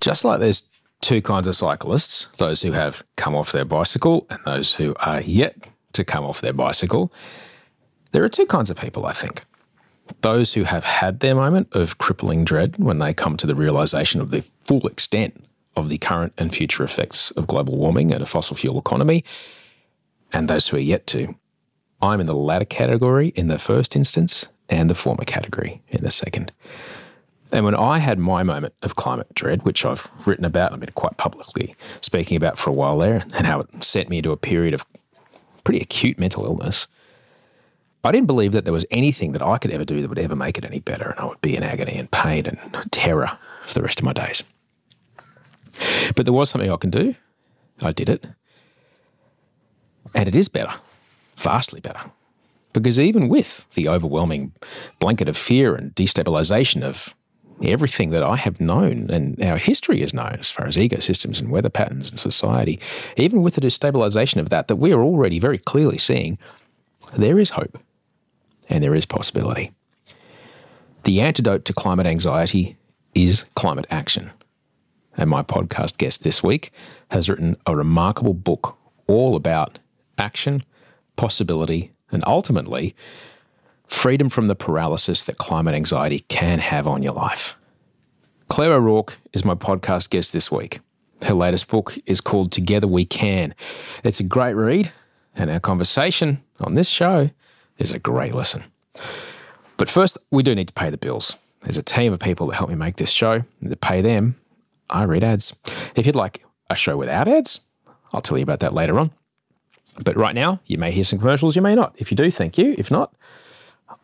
Just like there's two kinds of cyclists those who have come off their bicycle and those who are yet to come off their bicycle, there are two kinds of people, I think. Those who have had their moment of crippling dread when they come to the realization of the full extent of the current and future effects of global warming and a fossil fuel economy, and those who are yet to. I'm in the latter category in the first instance and the former category in the second. And when I had my moment of climate dread, which I've written about, I've been quite publicly speaking about for a while there, and how it sent me into a period of pretty acute mental illness, I didn't believe that there was anything that I could ever do that would ever make it any better, and I would be in agony and pain and terror for the rest of my days. But there was something I can do. I did it. And it is better, vastly better. Because even with the overwhelming blanket of fear and destabilization of everything that I have known and our history is known as far as ecosystems and weather patterns and society, even with the destabilization of that, that we are already very clearly seeing, there is hope and there is possibility. The antidote to climate anxiety is climate action. And my podcast guest this week has written a remarkable book all about action, possibility, and ultimately freedom from the paralysis that climate anxiety can have on your life. Claire O'Rourke is my podcast guest this week. Her latest book is called Together We Can. It's a great read, and our conversation on this show is a great listen. But first, we do need to pay the bills. There's a team of people that help me make this show, and to pay them, I read ads. If you'd like a show without ads, I'll tell you about that later on. But right now, you may hear some commercials, you may not. If you do, thank you. If not,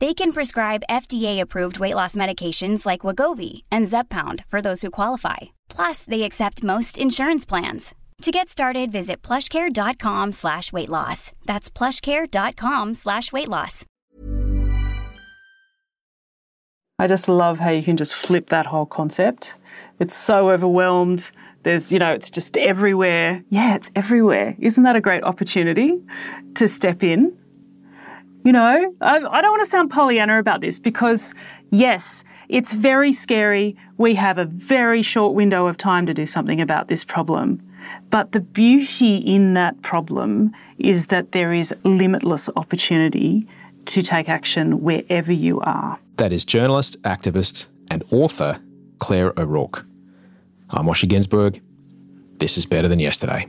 They can prescribe FDA-approved weight loss medications like Wegovy and Zepbound for those who qualify. Plus, they accept most insurance plans. To get started, visit plushcare.com slash weight loss. That's plushcare.com slash weight loss. I just love how you can just flip that whole concept. It's so overwhelmed. There's, you know, it's just everywhere. Yeah, it's everywhere. Isn't that a great opportunity to step in? You know, I, I don't want to sound Pollyanna about this because, yes, it's very scary. We have a very short window of time to do something about this problem. But the beauty in that problem is that there is limitless opportunity to take action wherever you are. That is journalist, activist, and author Claire O'Rourke. I'm Osher Günsberg. This is Better Than Yesterday.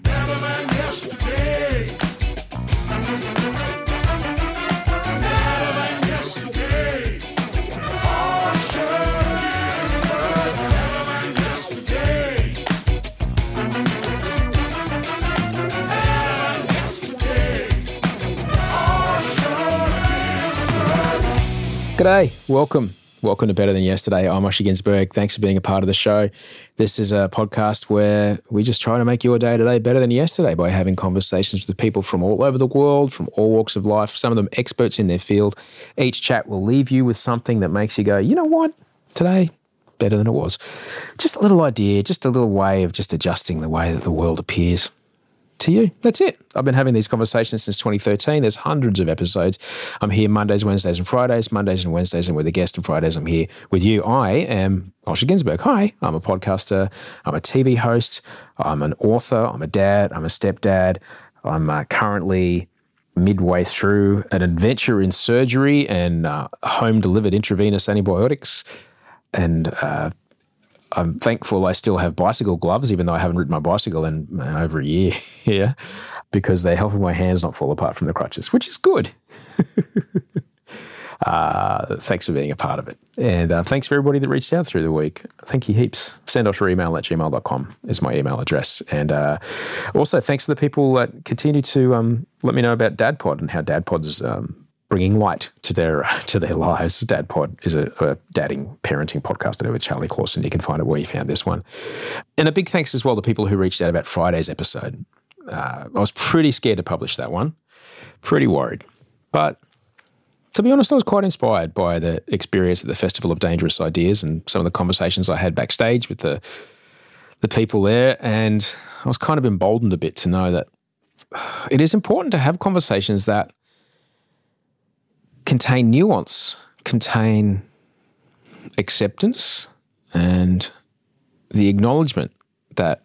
G'day, welcome. Welcome to Better Than Yesterday. I'm Osher Günsberg. Thanks for being a part of the show. This is a podcast where we just try to make your day today better than yesterday by having conversations with people from all over the world, from all walks of life, some of them experts in their field. Each chat will leave you with something that makes you go, you know what, today, better than it was. Just a little idea, just a little way of just adjusting the way that the world appears. To you. That's it. I've been having these conversations since 2013. There's hundreds of episodes. I'm here Mondays, Wednesdays, and Fridays. Mondays and Wednesdays, and with a guest, and Fridays, I'm here with you. I am Osher Günsberg. Hi, I'm a podcaster. I'm a TV host. I'm an author. I'm a dad. I'm a stepdad. I'm uh, currently midway through an adventure in surgery and uh, home delivered intravenous antibiotics. And uh, I'm thankful I still have bicycle gloves, even though I haven't ridden my bicycle in uh, over a year here, because they're helping my hands not fall apart from the crutches, which is good. uh, thanks for being a part of it. And uh, thanks for everybody that reached out through the week. Thank you heaps. Send us your email at gmail.com is my email address. And uh, also thanks to the people that continue to um, let me know about DadPod and how DadPod's um, bringing light to their to their lives. Dad Pod is a, a dadding parenting podcast I do with Charlie Clausen. You can find it where you found this one. And a big thanks as well to people who reached out about Friday's episode. Uh, I was pretty scared to publish that one, pretty worried, but to be honest, I was quite inspired by the experience at the Festival of Dangerous Ideas and some of the conversations I had backstage with the the people there, and I was kind of emboldened a bit to know that it is important to have conversations that contain nuance, contain acceptance, and the acknowledgement that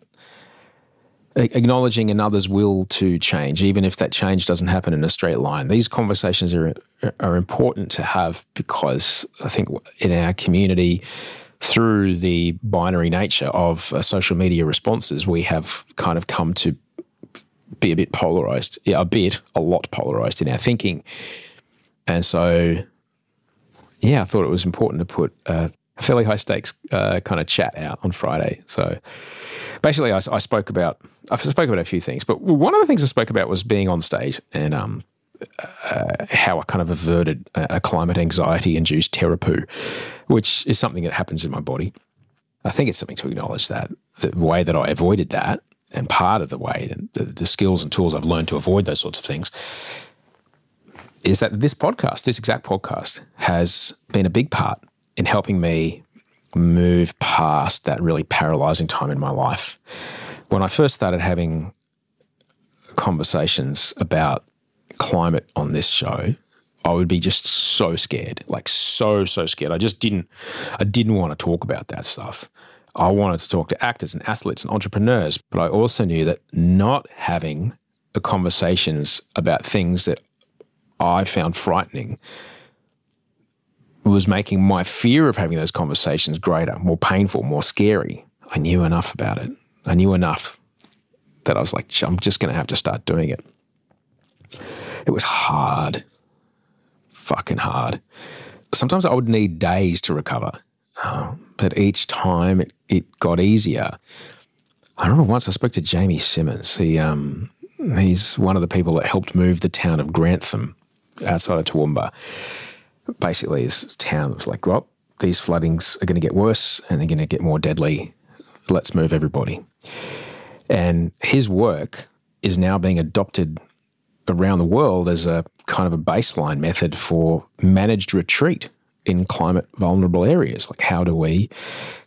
acknowledging another's will to change, even if that change doesn't happen in a straight line. These conversations are are important to have because I think in our community, through the binary nature of uh, social media responses, we have kind of come to be a bit polarized, yeah, a bit, a lot polarized in our thinking. And so, yeah, I thought it was important to put a fairly high stakes uh, kind of chat out on Friday. So basically, I, I, spoke about I spoke about a few things, but one of the things I spoke about was being on stage and um, uh, how I kind of averted a, climate anxiety induced terror poo, which is something that happens in my body. I think it's something to acknowledge that the way that I avoided that, and part of the way, the, the skills and tools I've learned to avoid those sorts of things, is that this podcast, this exact podcast, has been a big part in helping me move past that really paralyzing time in my life. When I first started having conversations about climate on this show, I would be just so scared, like so so scared. I just didn't I didn't want to talk about that stuff. I wanted to talk to actors and athletes and entrepreneurs, but I also knew that not having the conversations about things that I found frightening was making my fear of having those conversations greater, more painful, more scary. I knew enough about it. I knew enough that I was like, I'm just going to have to start doing it. It was hard, fucking hard. Sometimes I would need days to recover, uh, but each time it, it got easier. I remember once I spoke to Jamie Simmons. He, um, he's one of the people that helped move the town of Grantham outside of Toowoomba. Basically, this town was like, well, these floodings are going to get worse and they're going to get more deadly. Let's move everybody. And his work is now being adopted around the world as a kind of a baseline method for managed retreat in climate vulnerable areas. Like, how do we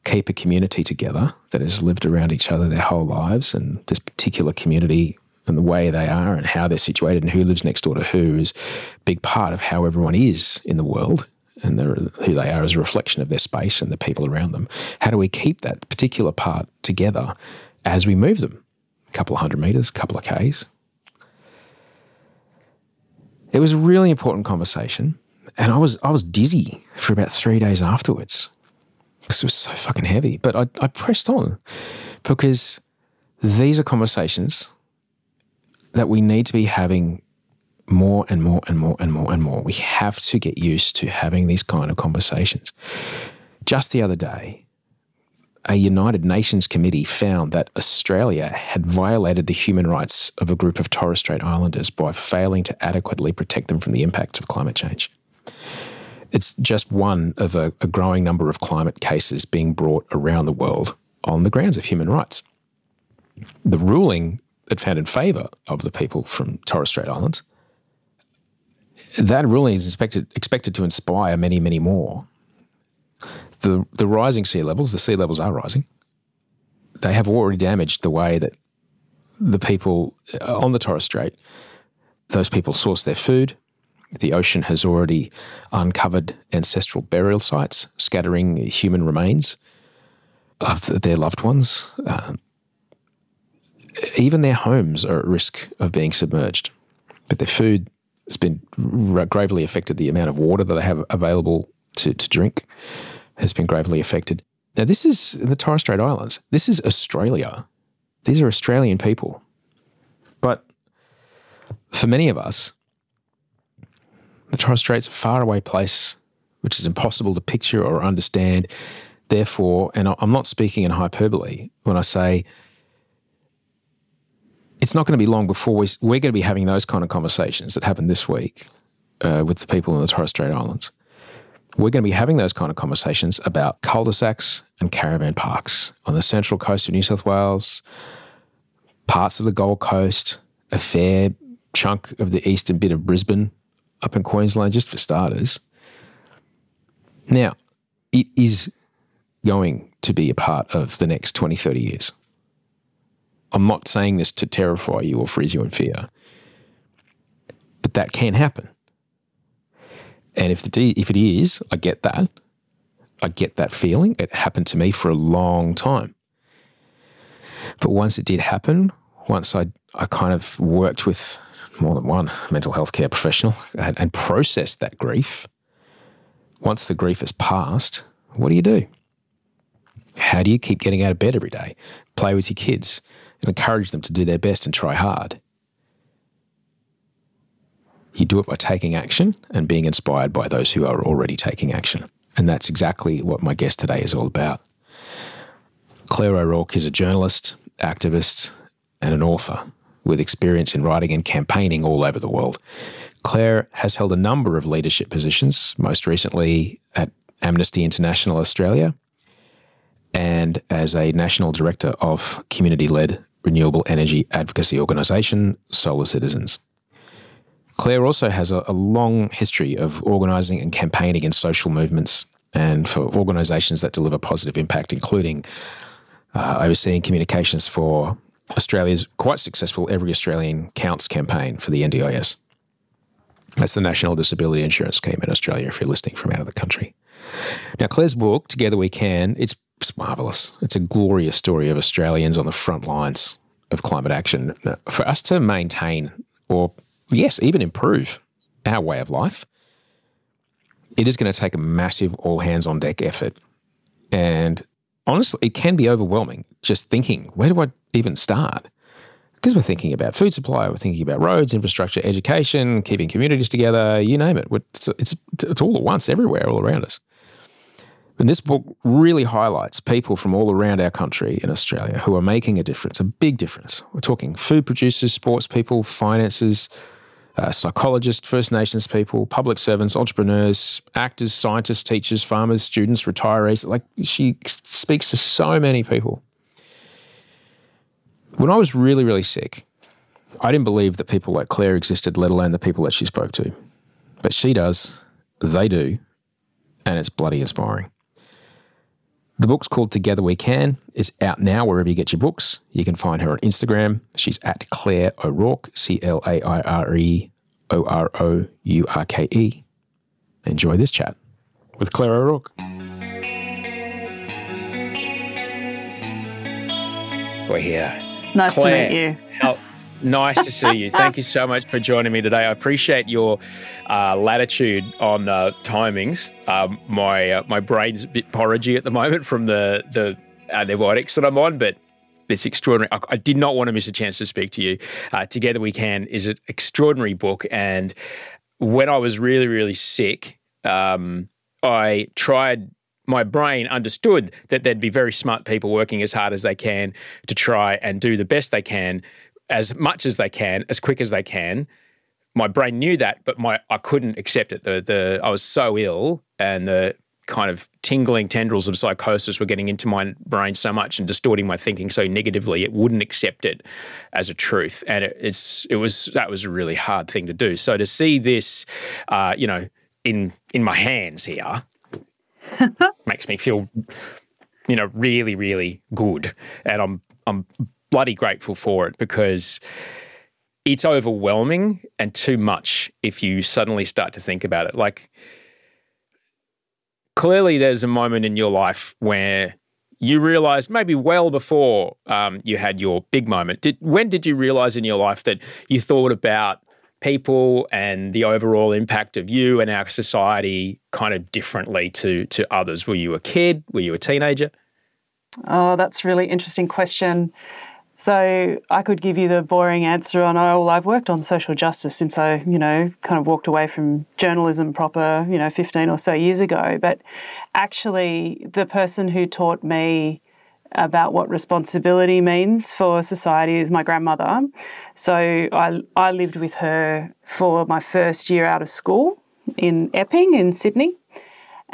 keep a community together that has lived around each other their whole lives? And this particular community and the way they are and how they're situated and who lives next door to who is a big part of how everyone is in the world and who they are as a reflection of their space and the people around them. How do we keep that particular part together as we move them? A couple of hundred meters, a couple of Ks. It was a really important conversation. And I was I was dizzy for about three days afterwards. Because it was so fucking heavy. But I, I pressed on because these are conversations that we need to be having more and more and more and more and more. We have to get used to having these kind of conversations. Just the other day, a United Nations committee found that Australia had violated the human rights of a group of Torres Strait Islanders by failing to adequately protect them from the impacts of climate change. It's just one of a, a growing number of climate cases being brought around the world on the grounds of human rights. The ruling that found in favour of the people from Torres Strait Islands, that ruling is expected, expected to inspire many, many more. The, the rising sea levels, the sea levels are rising, they have already damaged the way that the people on the Torres Strait, those people source their food. The ocean has already uncovered ancestral burial sites, scattering human remains of their loved ones. Um, even their homes are at risk of being submerged. But their food has been gravely affected. The amount of water that they have available to, to drink has been gravely affected. Now, this is the Torres Strait Islands. This is Australia. These are Australian people. But for many of us, the Torres Strait's a faraway place which is impossible to picture or understand. Therefore, and I'm not speaking in hyperbole when I say it's not going to be long before we, we're going to be having those kind of conversations that happened this week uh, with the people in the Torres Strait Islands. We're going to be having those kind of conversations about cul-de-sacs and caravan parks on the central coast of New South Wales, parts of the Gold Coast, a fair chunk of the eastern bit of Brisbane up in Queensland, just for starters. Now, it is going to be a part of the next 20, 30 years. I'm not saying this to terrify you or freeze you in fear, but that can happen. And if the if it is, I get that. I get that feeling. It happened to me for a long time. But once it did happen, once I I kind of worked with more than one mental health care professional and, and processed that grief. Once the grief has passed, what do you do? How do you keep getting out of bed every day, play with your kids, and encourage them to do their best and try hard? You do it by taking action and being inspired by those who are already taking action. And that's exactly what my guest today is all about. Claire O'Rourke is a journalist, activist, and an author with experience in writing and campaigning all over the world. Claire has held a number of leadership positions, most recently at Amnesty International Australia and as a national director of community led renewable energy advocacy organisation, Solar Citizens. Claire also has a, a long history of organising and campaigning in social movements and for organisations that deliver positive impact, including uh, overseeing communications for Australia's quite successful Every Australian Counts campaign for the NDIS. That's the National Disability Insurance Scheme in Australia if you're listening from out of the country. Now, Claire's book, Together We Can, it's marvellous. It's a glorious story of Australians on the front lines of climate action. For us to maintain or, yes, even improve our way of life, it is going to take a massive all hands on deck effort. And honestly, it can be overwhelming just thinking, where do I even start? Because we're thinking about food supply, we're thinking about roads, infrastructure, education, keeping communities together, you name it. It's, it's, it's all at once, everywhere, all around us. And this book really highlights people from all around our country in Australia who are making a difference, a big difference. We're talking food producers, sports people, finances, uh, psychologists, First Nations people, public servants, entrepreneurs, actors, scientists, teachers, farmers, students, retirees. Like she speaks to so many people. When I was really, really sick, I didn't believe that people like Claire existed, let alone the people that she spoke to. But she does, they do, and it's bloody inspiring. The book's called Together We Can. It's out now wherever you get your books. You can find her on Instagram. She's at Claire O'Rourke, C L A I R E O R O U R K E. Enjoy this chat with Claire O'Rourke. We're here. Nice Claire, to meet you. How, nice to see you. Thank you so much for joining me today. I appreciate your uh, latitude on uh, timings. Um, my uh, my brain's a bit porridgey at the moment from the the antibiotics that I'm on, but it's extraordinary. I, I, did not want to miss a chance to speak to you. Uh, Together We Can is an extraordinary book, and when I was really really sick, um, I tried my brain understood that there'd be very smart people working as hard as they can to try and do the best they can as much as they can, as quick as they can. My brain knew that, but my I couldn't accept it. The the I was so ill, and the kind of tingling tendrils of psychosis were getting into my brain so much and distorting my thinking so negatively, it wouldn't accept it as a truth. And it, it's it was that was a really hard thing to do. So to see this, uh, you know, in in my hands here, makes me feel, you know, really really good. And I'm I'm bloody grateful for it because it's overwhelming and too much if you suddenly start to think about it. Like, clearly, there's a moment in your life where you realized maybe well before um, you had your big moment. Did when did you realize in your life that you thought about people and the overall impact of you and our society kind of differently to to others? Were you a kid? Were you a teenager? Oh, that's a really interesting question. So I could give you the boring answer on, oh, well, I've worked on social justice since I, you know, kind of walked away from journalism proper, you know, 15 or so years ago. But actually, the person who taught me about what responsibility means for society is my grandmother. So I, I lived with her for my first year out of school in Epping in Sydney.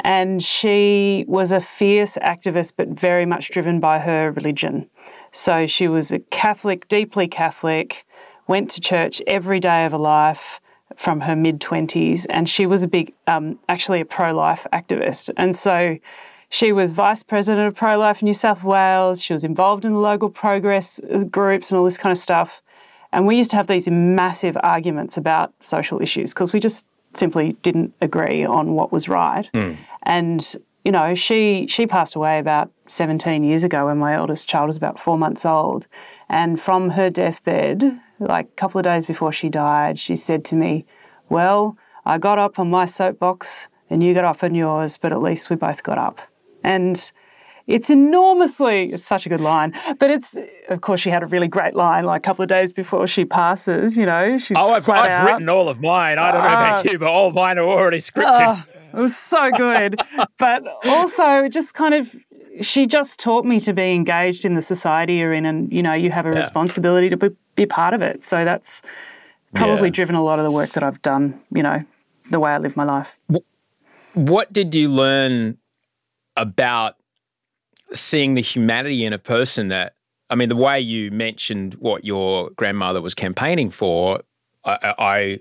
And she was a fierce activist, but very much driven by her religion. So she was a Catholic, deeply Catholic, went to church every day of her life from her mid 20s, and she was a big, um, actually a pro life activist. And so she was vice president of Pro Life in New South Wales. She was involved in the local progress groups and all this kind of stuff. And we used to have these massive arguments about social issues because we just simply didn't agree on what was right. Mm. And you know, she she passed away about 17 years ago when my eldest child was about four months old. And from her deathbed, like a couple of days before she died, she said to me, Well, I got up on my soapbox and you got up on yours, but at least we both got up. And it's enormously, it's such a good line. But it's, of course, she had a really great line like a couple of days before she passes, you know. She's oh, I've, I've written all of mine. I don't know about uh, you, but all mine are already scripted. Uh, it was so good. but also, just kind of, she just taught me to be engaged in the society you're in, and you know, you have a yeah. responsibility to be, be, part of it. So that's probably yeah. driven a lot of the work that I've done, you know, the way I live my life. What did you learn about seeing the humanity in a person that, I mean, the way you mentioned what your grandmother was campaigning for, I, I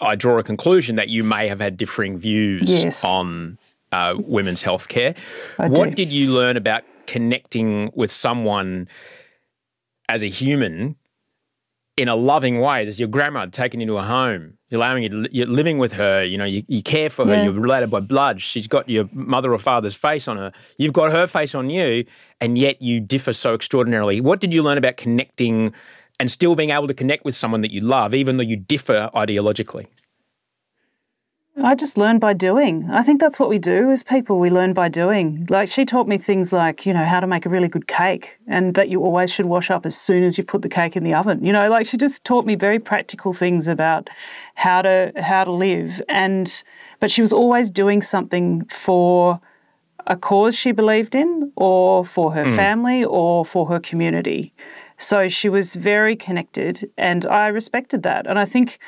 I draw a conclusion that you may have had differing views yes. on uh, women's healthcare. I what do. did you learn about connecting with someone as a human in a loving way? There's your grandma taken into a home. You're allowing you, you're living with her. You know, you, you care for her. Yeah. You're related by blood. She's got your mother or father's face on her. You've got her face on you, and yet you differ so extraordinarily. What did you learn about connecting and still being able to connect with someone that you love, even though you differ ideologically? I just learn by doing. I think that's what we do as people. We learn by doing. Like she taught me things like, you know, how to make a really good cake and that you always should wash up as soon as you put the cake in the oven. You know, like she just taught me very practical things about how to how to live and but she was always doing something for a cause she believed in or for her mm. family or for her community. So she was very connected, and I respected that. And I think,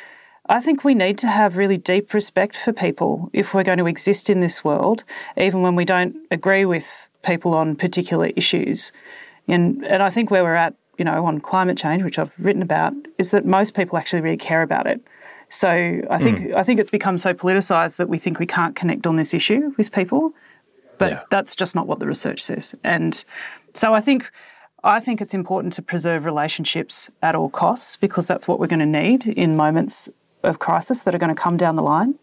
I think we need to have really deep respect for people if we're going to exist in this world, even when we don't agree with people on particular issues. And and I think where we're at, you know, on climate change, which I've written about, is that most people actually really care about it. So I think mm. I think it's become so politicized that we think we can't connect on this issue with people, but yeah. that's just not what the research says. And so I think I think it's important to preserve relationships at all costs because that's what we're going to need in moments of crisis that are going to come down the line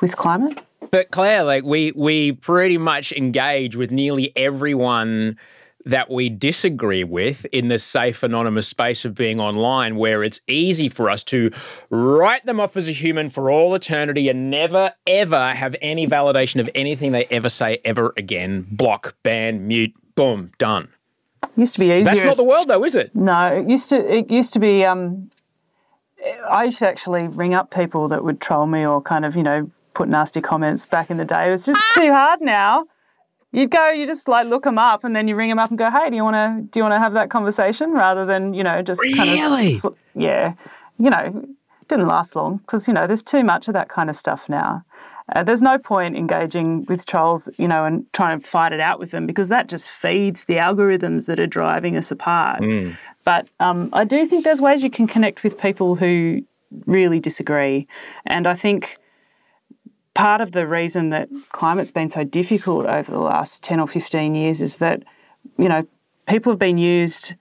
with climate. But Claire, like we we pretty much engage with nearly everyone that we disagree with in the safe anonymous space of being online where it's easy for us to write them off as a human for all eternity and never ever have any validation of anything they ever say ever again block ban mute boom done used to be easier. That's not the world, though, is it? No, it used to. It used to be. Um, I used to actually ring up people that would troll me or kind of, you know, put nasty comments back in the day. It was just too hard now. You'd go, you just like look them up, and then you ring them up and go, "Hey, do you want to do you want to have that conversation?" Rather than you know just really? kind of yeah, you know, it didn't last long because you know there's too much of that kind of stuff now. Uh, there's no point engaging with trolls, you know, and trying to fight it out with them because that just feeds the algorithms that are driving us apart. Mm. But um, I do think there's ways you can connect with people who really disagree. And I think part of the reason that climate's been so difficult over the last 10 or 15 years is that, you know, people have been used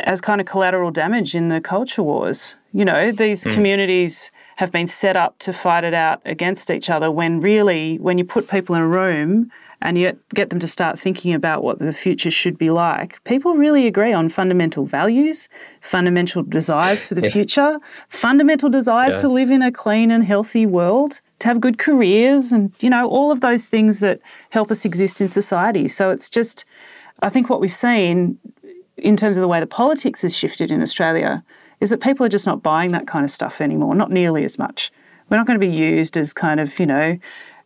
as kind of collateral damage in the culture wars. You know, these mm. communities have been set up to fight it out against each other when really, when you put people in a room and you get them to start thinking about what the future should be like, people really agree on fundamental values, fundamental desires for the yeah. future, fundamental desire yeah. to live in a clean and healthy world, to have good careers, and, you know, all of those things that help us exist in society. So it's just, I think what we've seen in terms of the way the politics has shifted in Australia is that people are just not buying that kind of stuff anymore, not nearly as much. We're not going to be used as kind of, you know,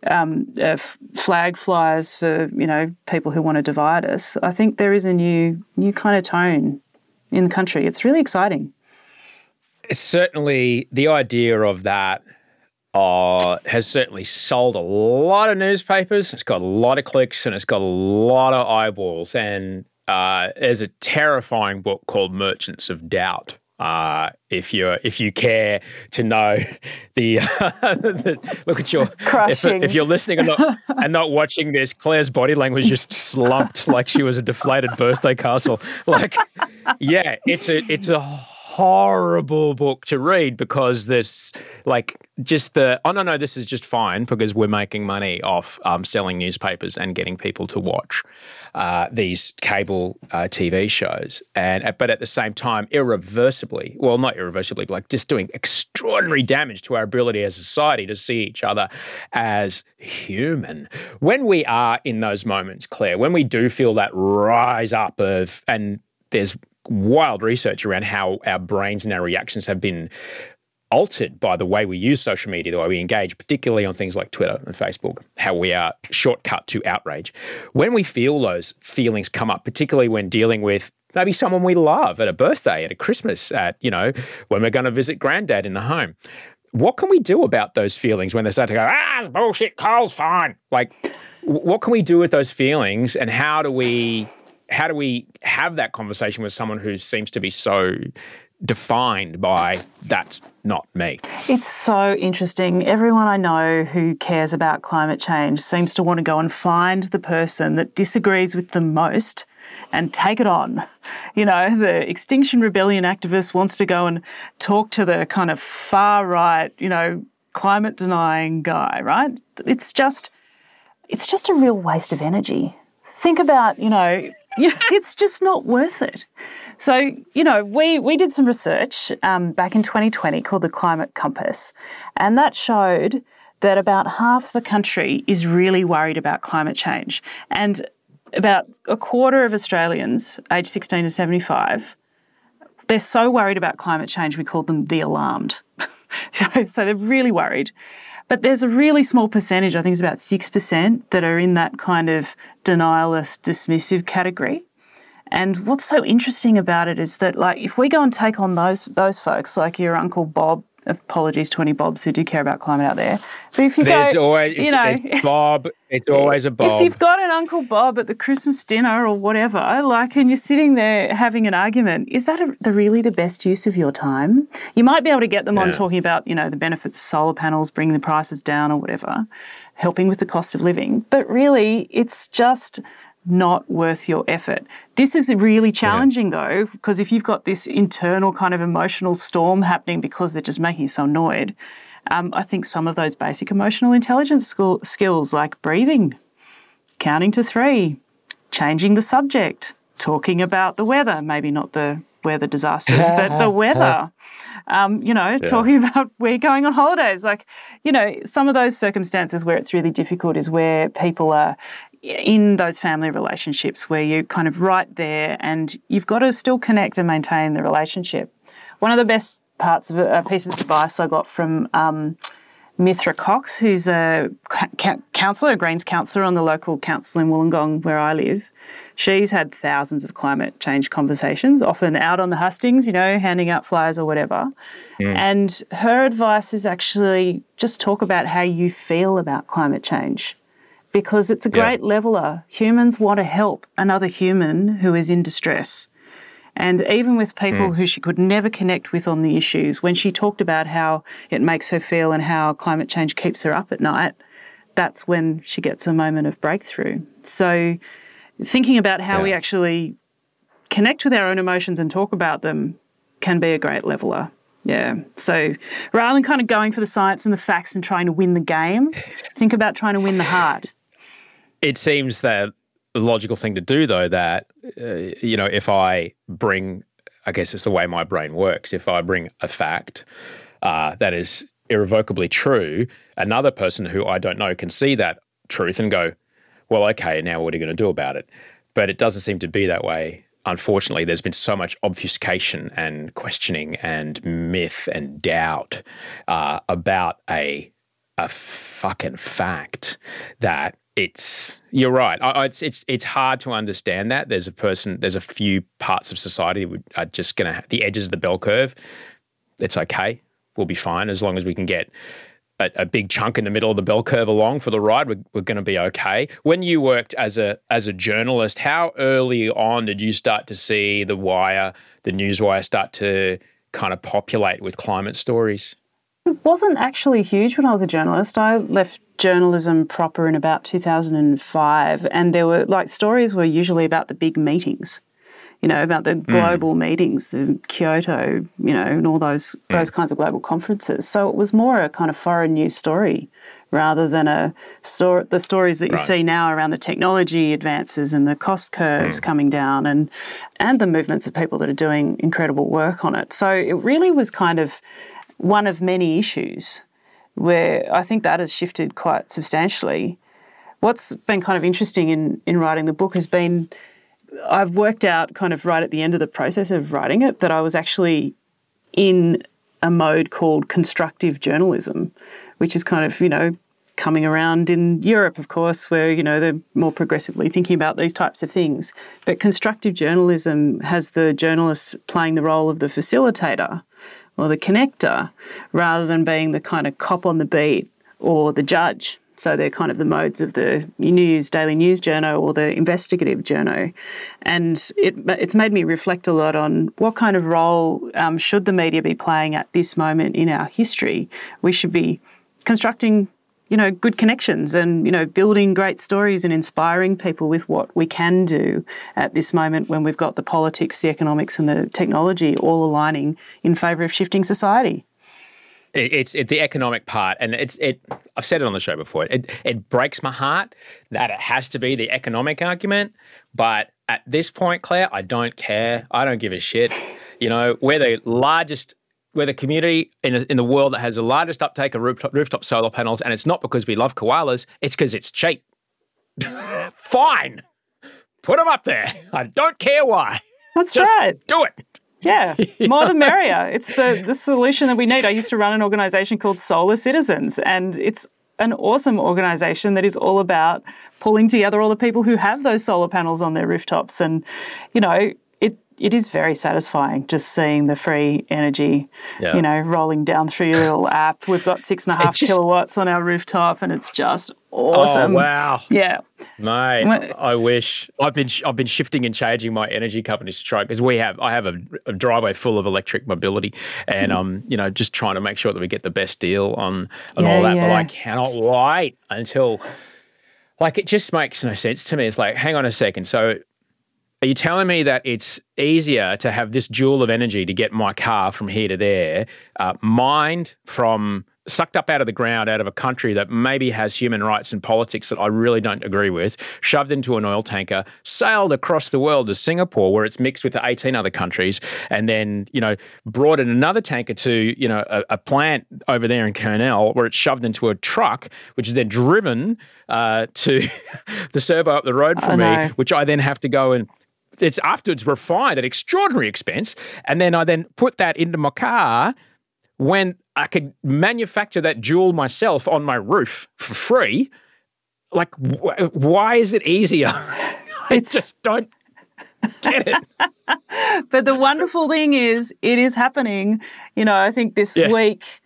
um, uh, flag flyers for, you know, people who want to divide us. I think there is a new, new kind of tone in the country. It's really exciting. Certainly, the idea of that uh, has certainly sold a lot of newspapers. It's got a lot of clicks and it's got a lot of eyeballs. And uh, there's a terrifying book called Merchants of Doubt uh, if you if you care to know the, the look at your if, if, you're listening and not and not watching this, Claire's body language just slumped like she was a deflated birthday castle. Like, yeah, it's a it's a horrible book to read because this like just the oh no no this is just fine because we're making money off um, selling newspapers and getting people to watch uh, these cable uh, TV shows. And but at the same time irreversibly well not irreversibly but like just doing extraordinary damage to our ability as a society to see each other as human. When we are in those moments Claire when we do feel that rise up of and there's wild research around how our brains and our reactions have been altered by the way we use social media, the way we engage, particularly on things like Twitter and Facebook, how we are shortcut to outrage. When we feel those feelings come up, particularly when dealing with maybe someone we love at a birthday, at a Christmas, at, you know, when we're going to visit granddad in the home, what can we do about those feelings when they start to go, ah, it's bullshit, coal's fine? Like, what can we do with those feelings and how do we how do we have that conversation with someone who seems to be so defined by that's not me. It's so interesting. Everyone I know who cares about climate change seems to want to go and find the person that disagrees with them most and take it on. You know, the Extinction Rebellion activist wants to go and talk to the kind of far right, you know, climate denying guy, right? It's just it's just a real waste of energy. Think about, you know, it's just not worth it. So, you know, we, we did some research um, back in 2020 called the Climate Compass, and that showed that about half the country is really worried about climate change. And about a quarter of Australians aged 16 to 75, they're so worried about climate change, we call them the alarmed. so, so they're really worried. But there's a really small percentage, I think it's about 6%, that are in that kind of denialist, dismissive category. And what's so interesting about it is that, like, if we go and take on those those folks, like your uncle Bob apologies to any Bobs who do care about climate out there. But if you There's go, always, you know, Bob, it's always a Bob. If you've got an Uncle Bob at the Christmas dinner or whatever, like, and you're sitting there having an argument, is that a, the really the best use of your time? You might be able to get them yeah. on talking about, you know, the benefits of solar panels, bringing the prices down or whatever, helping with the cost of living. But really, it's just not worth your effort. This is really challenging yeah. though, because if you've got this internal kind of emotional storm happening because they're just making you so annoyed, um, I think some of those basic emotional intelligence school, skills like breathing, counting to three, changing the subject, talking about the weather, maybe not the weather disasters, but the weather. Um, you know, yeah. talking about we're going on holidays. Like, you know, some of those circumstances where it's really difficult is where people are in those family relationships where you're kind of right there and you've got to still connect and maintain the relationship. One of the best parts of a, piece of advice I got from um, Mithra Cox, who's a councillor, a Greens councillor on the local council in Wollongong where I live. She's had thousands of climate change conversations, often out on the hustings, you know, handing out flyers or whatever. Mm. And her advice is actually just talk about how you feel about climate change because it's a great yeah. leveler. Humans want to help another human who is in distress. And even with people mm. who she could never connect with on the issues, when she talked about how it makes her feel and how climate change keeps her up at night, that's when she gets a moment of breakthrough. So, thinking about how yeah. we actually connect with our own emotions and talk about them can be a great leveler. Yeah. So rather than kind of going for the science and the facts and trying to win the game, think about trying to win the heart. It seems that the logical thing to do, though, that, uh, you know, if I bring, I guess it's the way my brain works, if I bring a fact uh, that is irrevocably true, another person who I don't know can see that truth and go, well, okay, now what are you going to do about it? But it doesn't seem to be that way unfortunately, there's been so much obfuscation and questioning and myth and doubt uh, about a a fucking fact that it's you're right. It's it's it's hard to understand that. There's a person. There's a few parts of society that are just to the edges of the bell curve. It's okay. We'll be fine as long as we can get a, a, big chunk in the middle of the bell curve along for the ride, we're, we're going to be okay. When you worked as a as a journalist, how early on did you start to see the wire, the newswire, start to kind of populate with climate stories? It wasn't actually huge when I was a journalist. I left journalism proper in about 2005, and there were like stories were usually about the big meetings you know, about the hmm. global mm. meetings, the Kyoto, you know, and all those mm. those kinds of global conferences. So it was more a kind of foreign news story rather than a story, the stories that you right. see now around the technology advances and the cost curves mm. coming down and and the movements of people that are doing incredible work on it. So it really was kind of one of many issues where I think that has shifted quite substantially. What's been kind of interesting in, in writing the book has been I've worked out kind of right at the end of the process of writing it that I was actually in a mode called constructive journalism, which is kind of, you know, coming around in Europe, of course, where, you know, they're more progressively thinking about these types of things. But constructive journalism has the journalists playing the role of the facilitator or the connector rather than being the kind of cop on the beat or the judge. So they're kind of the modes of the news, daily news journal or the investigative journal. And it, it's made me reflect a lot on what kind of role um, should the media be playing at this moment in our history. We should be constructing you know, good connections and, you know, building great stories and inspiring people with what we can do at this moment when we've got the politics, the economics, and the technology all aligning in favour of shifting society. It's it, the economic part, and it's it. I've said it on the show before. It it breaks my heart that it has to be the economic argument, but at this point, Claire, I don't care. I don't give a shit. You know, we're the largest we're the community in, in the world that has the largest uptake of rooftop, rooftop solar panels, and it's not because we love koalas, it's because it's cheap. Fine. Put them up there. I don't care why. That's Just right. Do it. Yeah, more the merrier. It's the, the solution that we need. I used to run an organization called Solar Citizens, and it's an awesome organization that is all about pulling together all the people who have those solar panels on their rooftops. And, you know, it is very satisfying just seeing the free energy, yeah. you know, rolling down through your little app. We've got six and a half just, kilowatts on our rooftop, and it's just awesome. Oh wow! Yeah, mate. I wish I've been I've been shifting and changing my energy companies to try because we have I have a, a, driveway full of electric mobility, and um you know just trying to make sure that we get the best deal on on yeah, all that. Yeah. But I cannot wait until. Like it just makes no sense to me. It's like, hang on a second. So are you telling me that it's easier to have this joule of energy to get my car from here to there, uh, mined from sucked up out of the ground out of a country that maybe has human rights and politics that I really don't agree with, shoved into an oil tanker, sailed across the world to Singapore where it's mixed with 18 other countries, and then, you know, brought in another tanker to, you know, a, a plant over there in Kurnell where it's shoved into a truck, which is then driven uh, to the servo up the road from me, which I then have to go and it's afterwards refined at extraordinary expense, and then I then put that into my car when I could manufacture that joule myself on my roof for free. Like, wh- why is it easier? I just don't get it. but the wonderful thing is, it is happening. You know, I think this yeah. week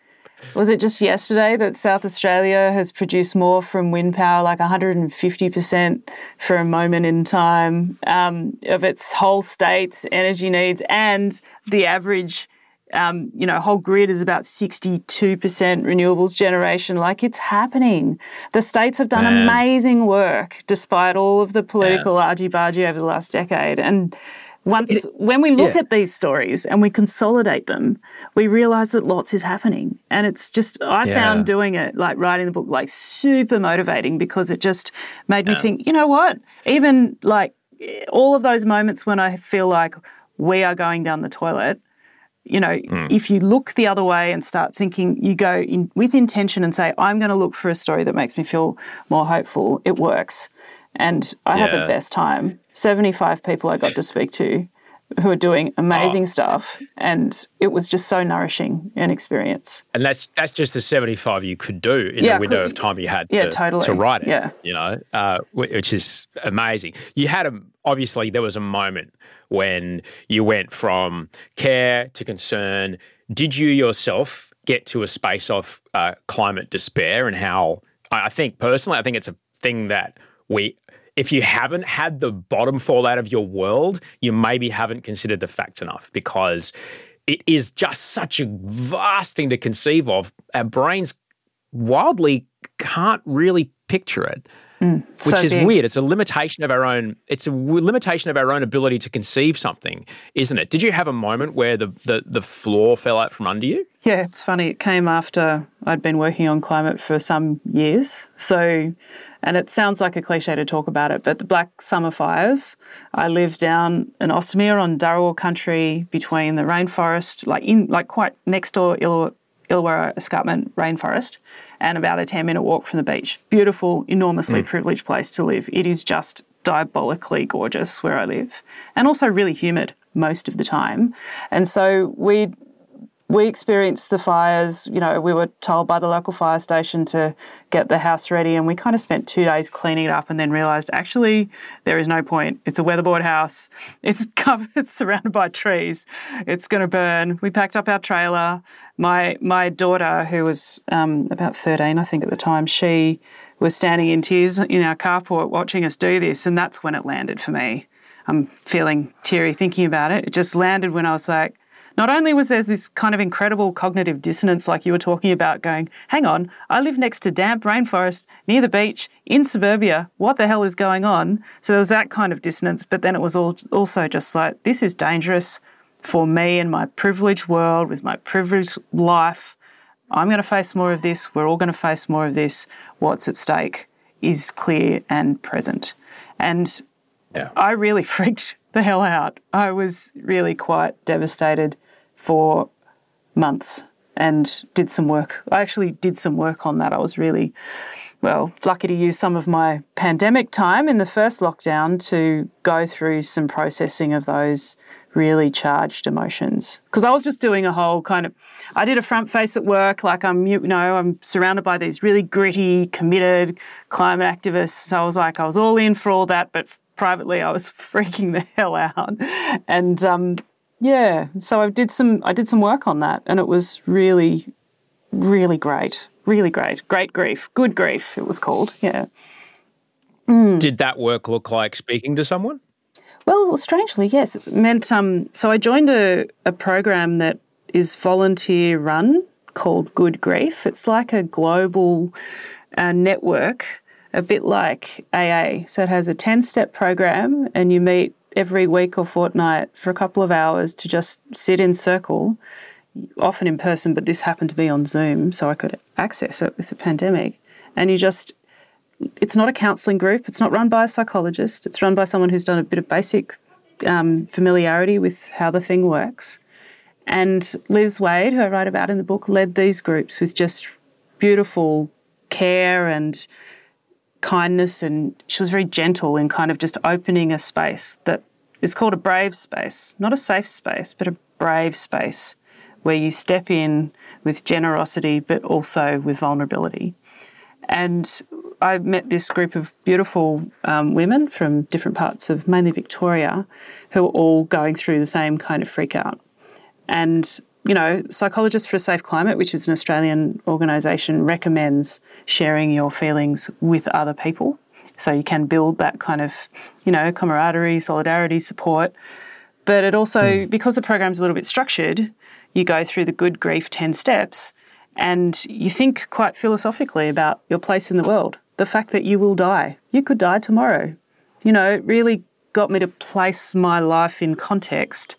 was it just yesterday that South Australia has produced more from wind power, like 150% for a moment in time um, of its whole state's energy needs, and the average. Um, you know, whole grid is about 62% renewables generation. Like it's happening. The states have done Man. amazing work despite all of the political argy bargy over the last decade. And once it, when we look yeah. at these stories and we consolidate them, we realize that lots is happening. And it's just I yeah. found doing it, like writing the book, like super motivating because it just made yeah. me think, you know what? Even like all of those moments when I feel like we are going down the toilet, you know, mm. if you look the other way and start thinking, you go in with intention and say, I'm going to look for a story that makes me feel more hopeful, it works. And I had the best time. 75 people I got to speak to who are doing amazing oh. stuff and it was just so nourishing an experience and that's that's just the 75 you could do in yeah, the window could, of time you had yeah, to, totally. to write it yeah you know uh, which is amazing you had a obviously there was a moment when you went from care to concern did you yourself get to a space of uh, climate despair and how i think personally i think it's a thing that we if you haven't had the bottom fall out of your world, you maybe haven't considered the facts enough because it is just such a vast thing to conceive of. Our brains wildly can't really picture it. Mm, which so is big. weird. It's a limitation of our own. It's a limitation of our own ability to conceive something, isn't it? Did you have a moment where the, the the floor fell out from under you? Yeah, it's funny. It came after I'd been working on climate for some years. So and it sounds like a cliche to talk about it, but the Black Summer Fires. I live down in Austinmer on Dharawal country between the rainforest, like in like quite next door Illawarra Escarpment rainforest, and about a 10 minute walk from the beach. Beautiful, enormously mm. privileged place to live. It is just diabolically gorgeous where I live, and also really humid most of the time. And so we we experienced the fires. You know, we were told by the local fire station to get the house ready, and we kind of spent two days cleaning it up, and then realised actually there is no point. It's a weatherboard house. It's covered. It's surrounded by trees. It's going to burn. We packed up our trailer. My my daughter, who was um, about thirteen, I think at the time, she was standing in tears in our carport watching us do this, and that's when it landed for me. I'm feeling teary thinking about it. It just landed when I was like not only was there this kind of incredible cognitive dissonance, like you were talking about, going, hang on, I live next to damp rainforest near the beach in suburbia. What the hell is going on? So there was that kind of dissonance, but then it was all, also just like, this is dangerous for me and my privileged world with my privileged life. I'm going to face more of this. We're all going to face more of this. What's at stake is clear and present. And yeah. I really freaked the hell out. I was really quite devastated for months and did some work. I actually did some work on that. I was really, well, lucky to use some of my pandemic time in the first lockdown to go through some processing of those really charged emotions. Because I was just doing a whole kind of, I did a front face at work, like I'm, you know, I'm surrounded by these really gritty, committed climate activists. So I was like, I was all in for all that, but privately I was freaking the hell out. And um, yeah, so I did some I did some work on that, and it was really, really great, really great, great grief, good grief. It was called. Yeah. Mm. Did that work look like speaking to someone? Well, strangely, yes. It meant um, so I joined a, a program that is volunteer run called Good Grief. It's like a global uh, network, a bit like AA. So it has a 10 step program, and you meet every week or fortnight for a couple of hours to just sit in circle, often in person, but this happened to be on Zoom, so I could access it with the pandemic. And you just, it's not a counselling group, it's not run by a psychologist, it's run by someone who's done a bit of basic um, familiarity with how the thing works. And Liz Wade, who I write about in the book, led these groups with just beautiful care and kindness and she was very gentle in kind of just opening a space that is called a brave space, not a safe space, but a brave space where you step in with generosity but also with vulnerability. And I met this group of beautiful um, women from different parts of mainly Victoria who were all going through the same kind of freak out. And you know, Psychologists for a Safe Climate, which is an Australian organisation, recommends sharing your feelings with other people. So you can build that kind of, you know, camaraderie, solidarity, support. But it also, mm. because the program's a little bit structured, you go through the good grief 10 steps and you think quite philosophically about your place in the world. The fact that you will die. You could die tomorrow. You know, it really got me to place my life in context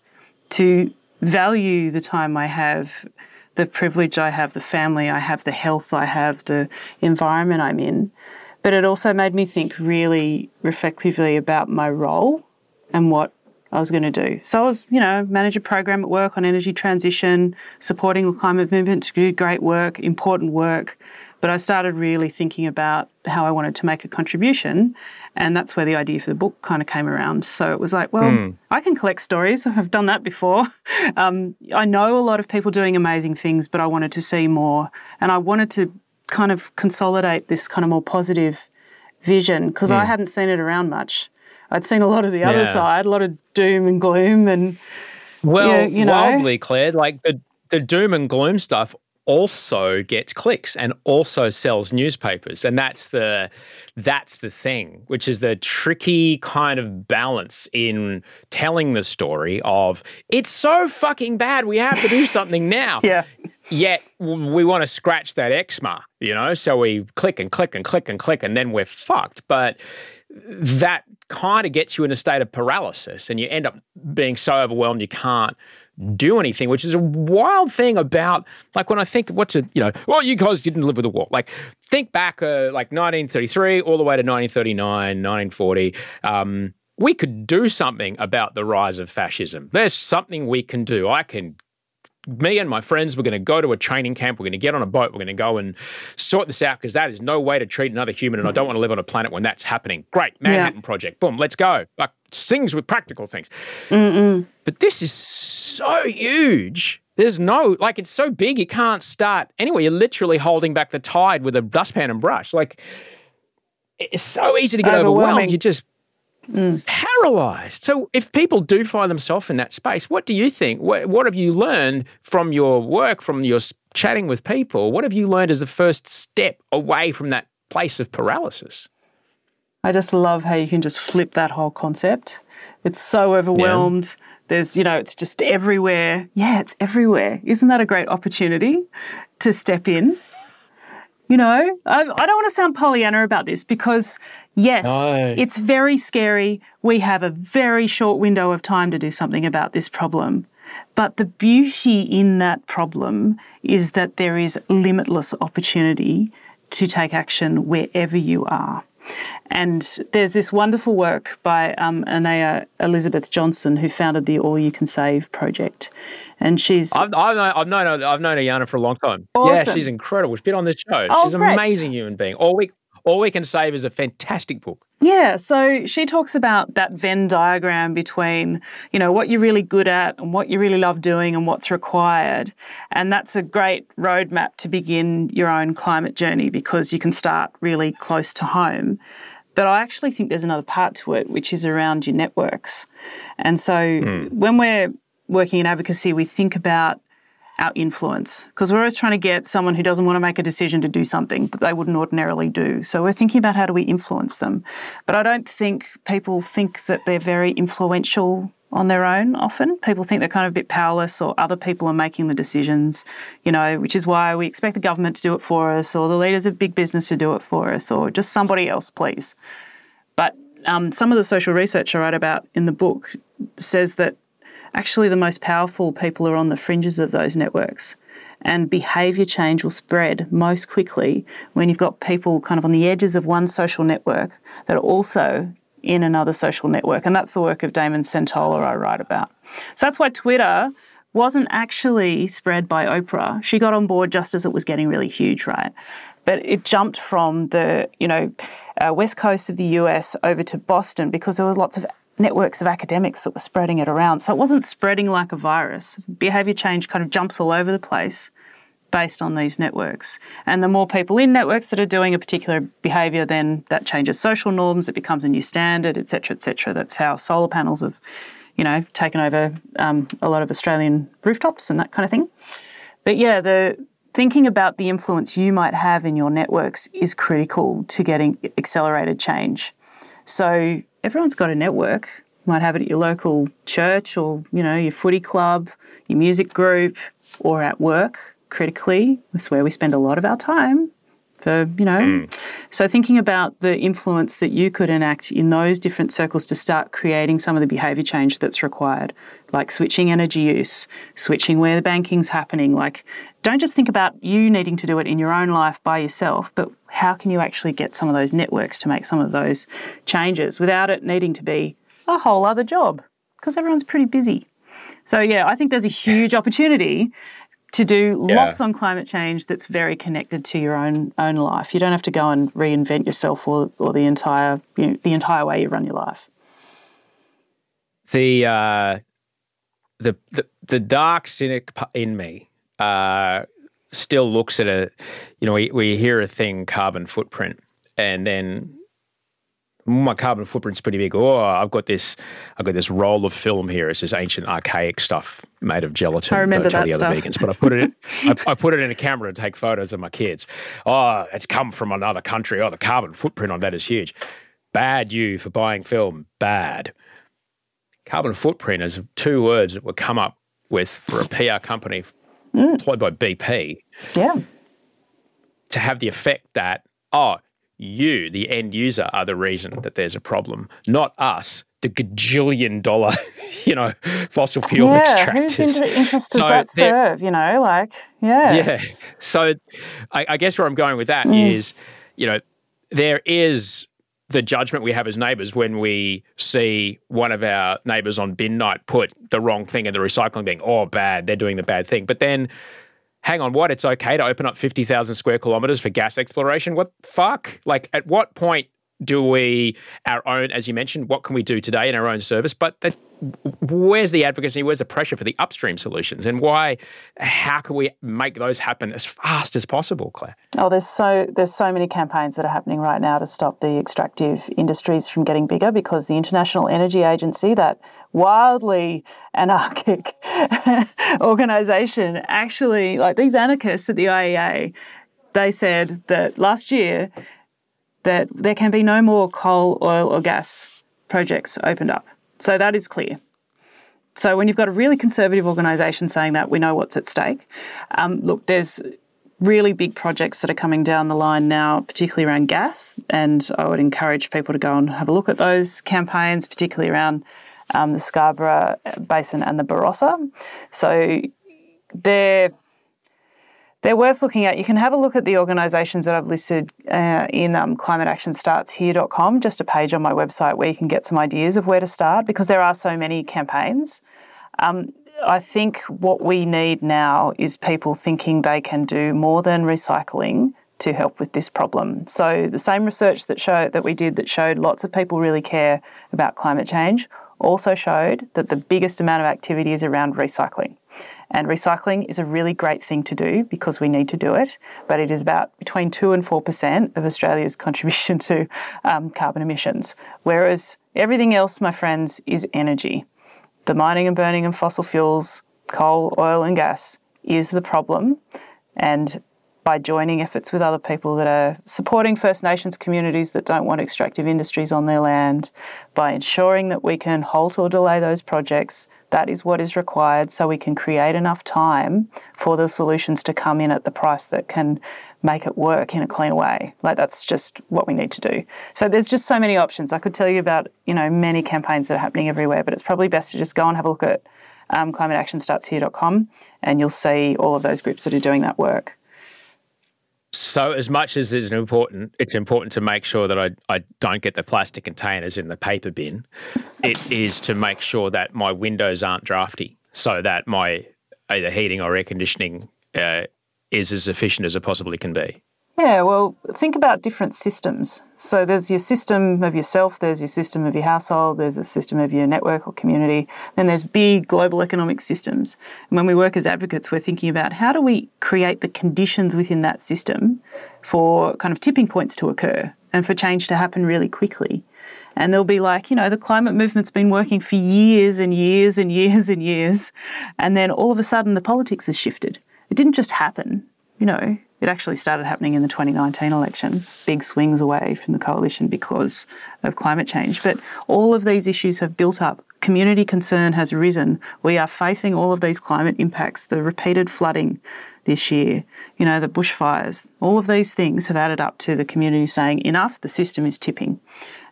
to value the time I have, the privilege I have, the family I have, the health I have, the environment I'm in. But it also made me think really reflectively about my role and what I was going to do. So I was, you know, manage a program at work on energy transition, supporting the climate movement to do great work, important work. But I started really thinking about how I wanted to make a contribution. And that's where the idea for the book kind of came around. So it was like, well, mm. I can collect stories. I've done that before. Um, I know a lot of people doing amazing things, but I wanted to see more. And I wanted to kind of consolidate this kind of more positive vision because mm. I hmm. hadn't seen it around much. I'd seen a lot of the other yeah. side, a lot of doom and gloom, and well, yeah, you know. wildly, Claire, like the the doom and gloom stuff also gets clicks and also sells newspapers. And that's the that's the thing which is the tricky kind of balance in telling the story of it's so fucking bad we have to do something now. Yeah. Yet we want to scratch that eczema you know? So we click and click and click and click and then we're fucked. But that kind of gets you in a state of paralysis and you end up being so overwhelmed you can't do anything, which is a wild thing about like when I think what's a you know well you guys didn't live with the war. Like think back uh, like 1933 all the way to 1939 1940 um, we could do something about the rise of fascism. There's something we can do. I can me and my friends we're going to go to a training camp. We're going to get on a boat. We're going to go and sort this out because that is no way to treat another human. And I don't want to live on a planet when that's happening. Great. Manhattan yeah. Project. Boom. Let's go. Like things with practical things. Mm-mm. But this is so huge. There's no, like, it's so big, you can't start anyway. You're literally holding back the tide with a dustpan and brush. Like, it's so easy to get overwhelmed. You just mm. paralyzed. So, if people do find themselves in that space, what do you think? What, what have you learned from your work, from your chatting with people? What have you learned as the first step away from that place of paralysis? I just love how you can just flip that whole concept. It's so overwhelmed. Yeah. There's, you know, it's just everywhere. Yeah, it's everywhere. Isn't that a great opportunity to step in? You know, I, I don't want to sound Pollyanna about this because Yes, no. it's very scary. We have a very short window of time to do something about this problem. But the beauty in that problem is that there is limitless opportunity to take action wherever you are. And there's this wonderful work by um, Ayana Elizabeth Johnson, who founded the All You Can Save project. And she's. I've, I've, known, I've known I've known Ayana for a long time. Awesome. Yeah, she's incredible. She's been on this show. Oh, she's an amazing human being. All week, all We Can Save is a fantastic book. Yeah, so she talks about that Venn diagram between, you know, what you're really good at and what you really love doing and what's required. And that's a great roadmap to begin your own climate journey because you can start really close to home. But I actually think there's another part to it, which is around your networks. And so mm. when we're working in advocacy, we think about our influence because we're always trying to get someone who doesn't want to make a decision to do something that they wouldn't ordinarily do. So we're thinking about how do we influence them. But I don't think people think that they're very influential on their own often. People think they're kind of a bit powerless or other people are making the decisions, you know, which is why we expect the government to do it for us or the leaders of big business to do it for us or just somebody else, please. But um, some of the social research I write about in the book says that actually the most powerful people are on the fringes of those networks. And behaviour change will spread most quickly when you've got people kind of on the edges of one social network that are also in another social network. And that's the work of Damon Centola I write about. So that's why Twitter wasn't actually spread by Oprah. She got on board just as it was getting really huge, right? But it jumped from the, you know, uh, west coast of the US over to Boston because there were lots of networks of academics that were spreading it around. So it wasn't spreading like a virus. Behaviour change kind of jumps all over the place based on these networks. And the more people in networks that are doing a particular behaviour, then that changes social norms, it becomes a new standard, etc., etc. That's how solar panels have, you know, taken over um, a lot of Australian rooftops and that kind of thing. But yeah, the thinking about the influence you might have in your networks is critical to getting accelerated change. So everyone's got a network. You might have it at your local church or, you know, your footy club, your music group, or at work. Critically, that's where we spend a lot of our time. for, you know. Mm. So thinking about the influence that you could enact in those different circles to start creating some of the behavior change that's required, like switching energy use, switching where the banking's happening, like don't just think about you needing to do it in your own life by yourself, but how can you actually get some of those networks to make some of those changes without it needing to be a whole other job because everyone's pretty busy. So yeah, I think there's a huge opportunity to do yeah. lots on climate change that's very connected to your own own life. You don't have to go and reinvent yourself or, or the entire you know, the entire way you run your life. The uh, the, the the dark cynic in me uh, still looks at a you know we, we hear a thing carbon footprint and then my carbon footprint's pretty big. Oh, I've got this, I've got this roll of film here. It's this ancient, archaic stuff made of gelatin. I remember Don't tell that the stuff. other vegans, but I put it, in, I, I, put it in a camera to take photos of my kids. Oh, it's come from another country. Oh, the carbon footprint on that is huge. Bad you for buying film. Bad. Carbon footprint is two words that were come up with for a PR company mm. employed by BP. Yeah. To have the effect that oh you, the end user, are the reason that there's a problem, not us, the gajillion dollar, you know, fossil fuel yeah, extractors. Whose interest does so that serve? You know, like, yeah. Yeah. So I, I guess where I'm going with that mm. is, you know, there is the judgment we have as neighbours when we see one of our neighbours on bin night put the wrong thing in the recycling bin. Oh, bad, they're doing the bad thing. But then hang on, what? It's okay to open up 50,000 square kilometers for gas exploration? What fuck? Like, at what point do we, our own, as you mentioned, what can we do today in our own service? But that, where's the advocacy? Where's the pressure for the upstream solutions? And why, how can we make those happen as fast as possible, Claire? Oh, there's so, there's so many campaigns that are happening right now to stop the extractive industries from getting bigger because the International Energy Agency, that wildly anarchic organization, actually, like these anarchists at the IEA, they said that last year that there can be no more coal, oil, or gas projects opened up. So that is clear. So when you've got a really conservative organisation saying that, we know what's at stake. Um, look, there's really big projects that are coming down the line now, particularly around gas, and I would encourage people to go and have a look at those campaigns, particularly around um, the Scarborough Basin and the Barossa. So they're they're worth looking at. You can have a look at the organisations that I've listed uh, in um, climateactionstartshere.com, just a page on my website where you can get some ideas of where to start because there are so many campaigns. Um, I think what we need now is people thinking they can do more than recycling to help with this problem. So the same research that showed that we did that showed lots of people really care about climate change also showed that the biggest amount of activity is around recycling. And recycling is a really great thing to do because we need to do it, but it is about between 2 and 4% of Australia's contribution to um, carbon emissions. Whereas everything else, my friends, is energy. The mining and burning of fossil fuels, coal, oil, and gas is the problem. And by joining efforts with other people that are supporting First Nations communities that don't want extractive industries on their land, by ensuring that we can halt or delay those projects, that is what is required so we can create enough time for the solutions to come in at the price that can make it work in a clean way. Like that's just what we need to do. So there's just so many options. I could tell you about, you know, many campaigns that are happening everywhere, but it's probably best to just go and have a look at um, climateactionstartshere.com and you'll see all of those groups that are doing that work. So, as much as it's important, it's important to make sure that I, I don't get the plastic containers in the paper bin. It is to make sure that my windows aren't drafty, so that my either heating or air conditioning uh, is as efficient as it possibly can be. Yeah, well, think about different systems. So there's your system of yourself, there's your system of your household, there's a system of your network or community, then there's big global economic systems. And when we work as advocates, we're thinking about how do we create the conditions within that system for kind of tipping points to occur and for change to happen really quickly. And they'll be like, you know, the climate movement's been working for years and years and years and years. And then all of a sudden the politics has shifted. It didn't just happen, you know, it actually started happening in the 2019 election, big swings away from the coalition because of climate change. But all of these issues have built up. Community concern has risen. We are facing all of these climate impacts, the repeated flooding, this year, you know, the bushfires, all of these things have added up to the community saying, enough, the system is tipping.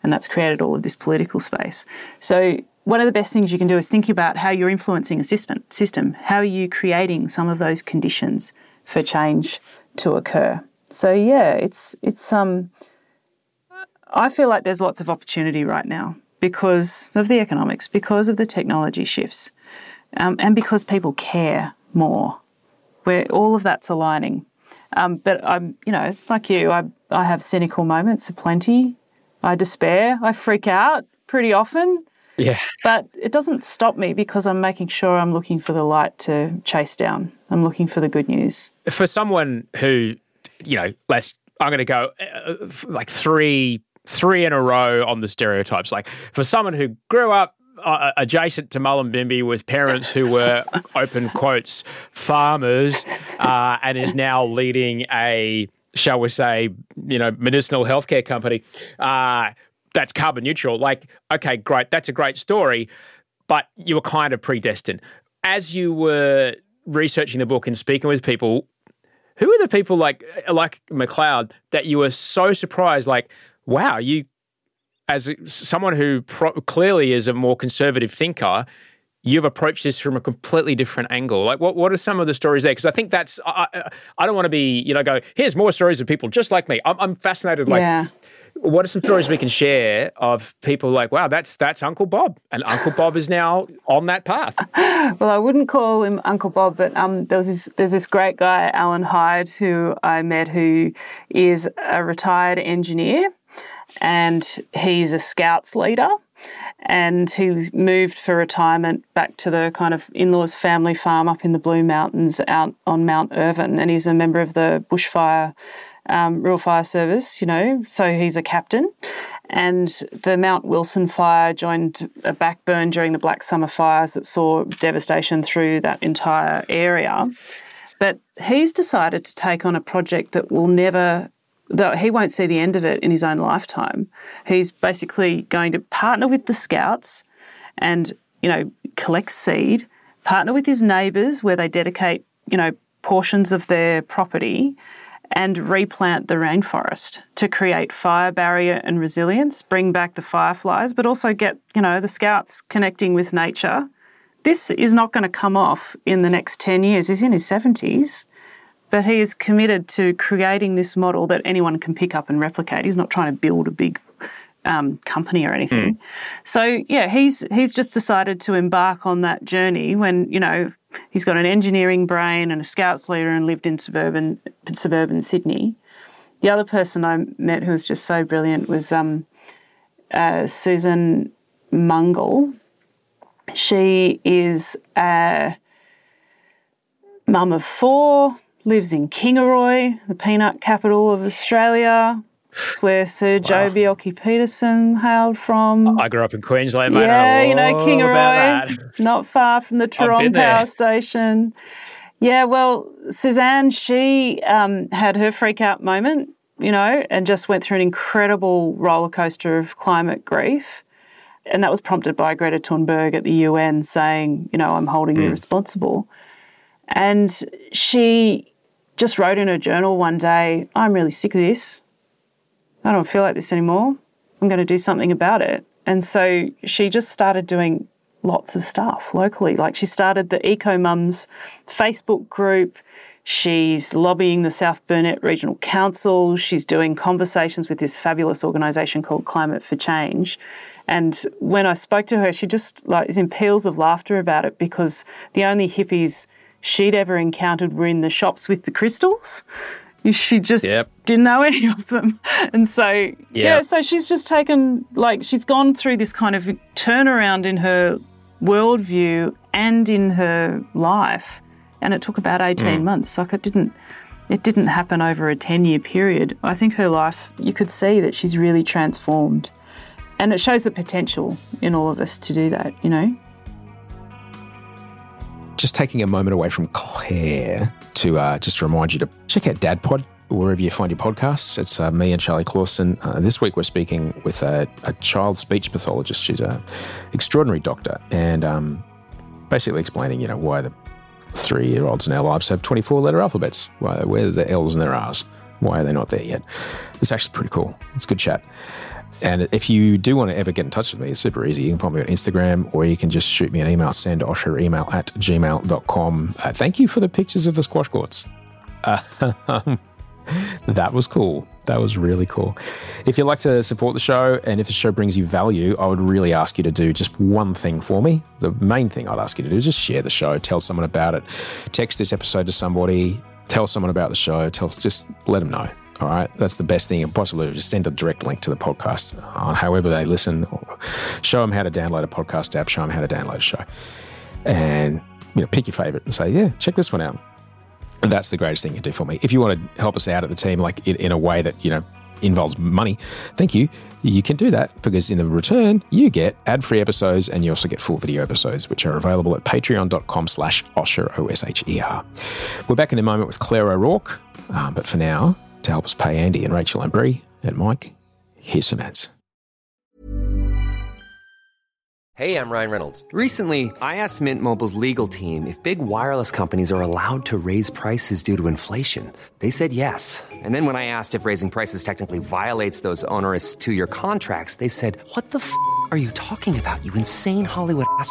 And that's created all of this political space. So, one of the best things you can do is think about how you're influencing a system. How are you creating some of those conditions for change to occur? So, yeah, it's, it's, um, I feel like there's lots of opportunity right now because of the economics, because of the technology shifts, um, and because people care more. Where all of that's aligning. Um, but I'm, you know, like you, I, I have cynical moments aplenty. I despair. I freak out pretty often. Yeah. But it doesn't stop me because I'm making sure I'm looking for the light to chase down. I'm looking for the good news. For someone who, you know, let's, I'm going to go uh, like three three in a row on the stereotypes. Like for someone who grew up uh, adjacent to Mullumbimby with parents who were open quotes farmers uh, and is now leading a shall we say you know medicinal healthcare company uh, that's carbon neutral like okay great that's a great story but you were kind of predestined as you were researching the book and speaking with people who are the people like like McLeod that you were so surprised like wow, you, as someone who pro- clearly is a more conservative thinker, you've approached this from a completely different angle. Like, what, what are some of the stories there? Because I think that's, I, I, don't want to be, you know, go, here's more stories of people just like me. I'm, I'm fascinated. Like, yeah. What are some stories we can share of people like, wow, that's that's Uncle Bob, and Uncle Bob is now on that path. well, I wouldn't call him Uncle Bob, but um, there was this, there's this great guy, Alan Hyde, who I met, who is a retired engineer and he's a scouts leader. And he's moved for retirement back to the kind of in-laws family farm up in the Blue Mountains out on Mount Irvine and he's a member of the bushfire um, Rural Fire Service, you know, so he's a captain. And the Mount Wilson fire joined a backburn during the Black Summer fires that saw devastation through that entire area. But he's decided to take on a project that will never that he won't see the end of it in his own lifetime. He's basically going to partner with the scouts and, you know, collect seed, partner with his neighbours where they dedicate, you know, portions of their property and replant the rainforest to create fire barrier and resilience, bring back the fireflies, but also get, you know, the scouts connecting with nature. This is not going to come off in the next 10 years. He's in his 70s. But he is committed to creating this model that anyone can pick up and replicate. He's not trying to build a big um, company or anything. Mm. So yeah, he's he's just decided to embark on that journey when you know he's got an engineering brain and a scouts leader and lived in suburban suburban Sydney. The other person I met who was just so brilliant was um, uh, Susan Mungle. She is a mum of four lives in Kingaroy, the peanut capital of Australia. It's where Sir wow. Joh Bjelke-Petersen hailed from. I grew up in Queensland, mate. Yeah, you know, Kingaroy, not far from the Tarong Power Station. Yeah, well, Suzanne, she um, had her freak out moment, you know, and just went through an incredible roller coaster of climate grief. And that was prompted by Greta Thunberg at the UN saying, you know, I'm holding mm. you responsible. And she just wrote in her journal one day, I'm really sick of this. I don't feel like this anymore. I'm going to do something about it. And so she just started doing lots of stuff locally. Like she started the Eco Mums Facebook group. She's lobbying the South Burnett Regional Council. She's doing conversations with this fabulous organisation called Climate for Change. And when I spoke to her, she just like is in peals of laughter about it because the only hippies she'd ever encountered were in the shops with the crystals. She just yep. didn't know any of them. And so, yep. yeah, so she's just taken, like, she's gone through this kind of turnaround in her worldview and in her life. And it took about 18 mm. months. Like, it didn't. It didn't happen over a 10 year period. I think her life, you could see that she's really transformed. And it shows the potential in all of us to do that, you know? Just taking a moment away from Claire to uh, just remind you to check out Dad Pod wherever you find your podcasts. It's uh, me and Charlie Clausen. Uh, this week we're speaking with a, a, child speech pathologist. She's an extraordinary doctor and um, basically explaining, you know, why the three year olds in our lives have 24 letter alphabets. Why, where are the L's and their R's? Why are they not there yet? It's actually pretty cool. It's good chat. And if you do want to ever get in touch with me, it's super easy. You can find me on Instagram or you can just shoot me an email, send Osher email at gmail.com. Uh, thank you for the pictures of the squash courts. Uh, that was cool. That was really cool. If you'd like to support the show and if the show brings you value, I would really ask you to do just one thing for me. The main thing I'd ask you to do is just share the show, tell someone about it, text this episode to somebody, tell someone about the show, tell just let them know. All right, that's the best thing you can possibly do. Just send a direct link to the podcast on however they listen. Show them how to download a podcast app. Show them how to download a show, and you know, pick your favorite and say, "Yeah, check this one out." And that's the greatest thing you can do for me. If you want to help us out at the team, like in, in a way that you know involves money, thank you. You can do that because in the return, you get ad-free episodes and you also get full video episodes, which are available at patreon.com slash Osher, O-S-H-E-R. We're back in a moment with Claire O'Rourke, um, but for now, to help us pay Andy and Rachel and Brie and Mike, here's some ads. Hey, I'm Ryan Reynolds. Recently, I asked Mint Mobile's legal team if big wireless companies are allowed to raise prices due to inflation. They said yes. And then when I asked if raising prices technically violates those onerous two year contracts, they said, What the f are you talking about, you insane Hollywood ass?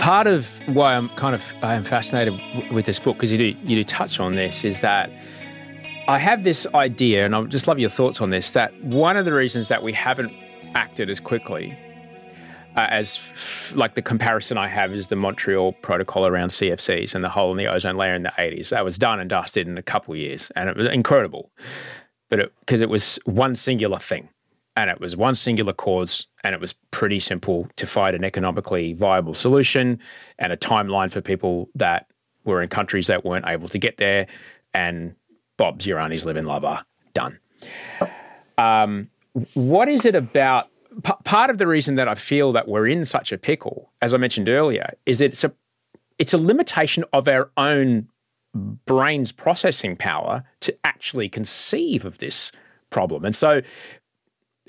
part of why I'm kind of I am fascinated with this book because you do you do touch on this is that I have this idea, and I would just love your thoughts on this. That one of the reasons that we haven't acted as quickly uh, as like the comparison I have is the Montreal Protocol around CFCs and the hole in the ozone layer in the 80s. That was done and dusted in a couple of years, and it was incredible. But because it, it was one singular thing, and it was one singular cause, and it was pretty simple to find an economically viable solution and a timeline for people that were in countries that weren't able to get there. And Bob Ziorani's live in lava done. Um, what is it about? P- part of the reason that I feel that we're in such a pickle, as I mentioned earlier, is that it's a it's a limitation of our own brain's processing power to actually conceive of this problem. And so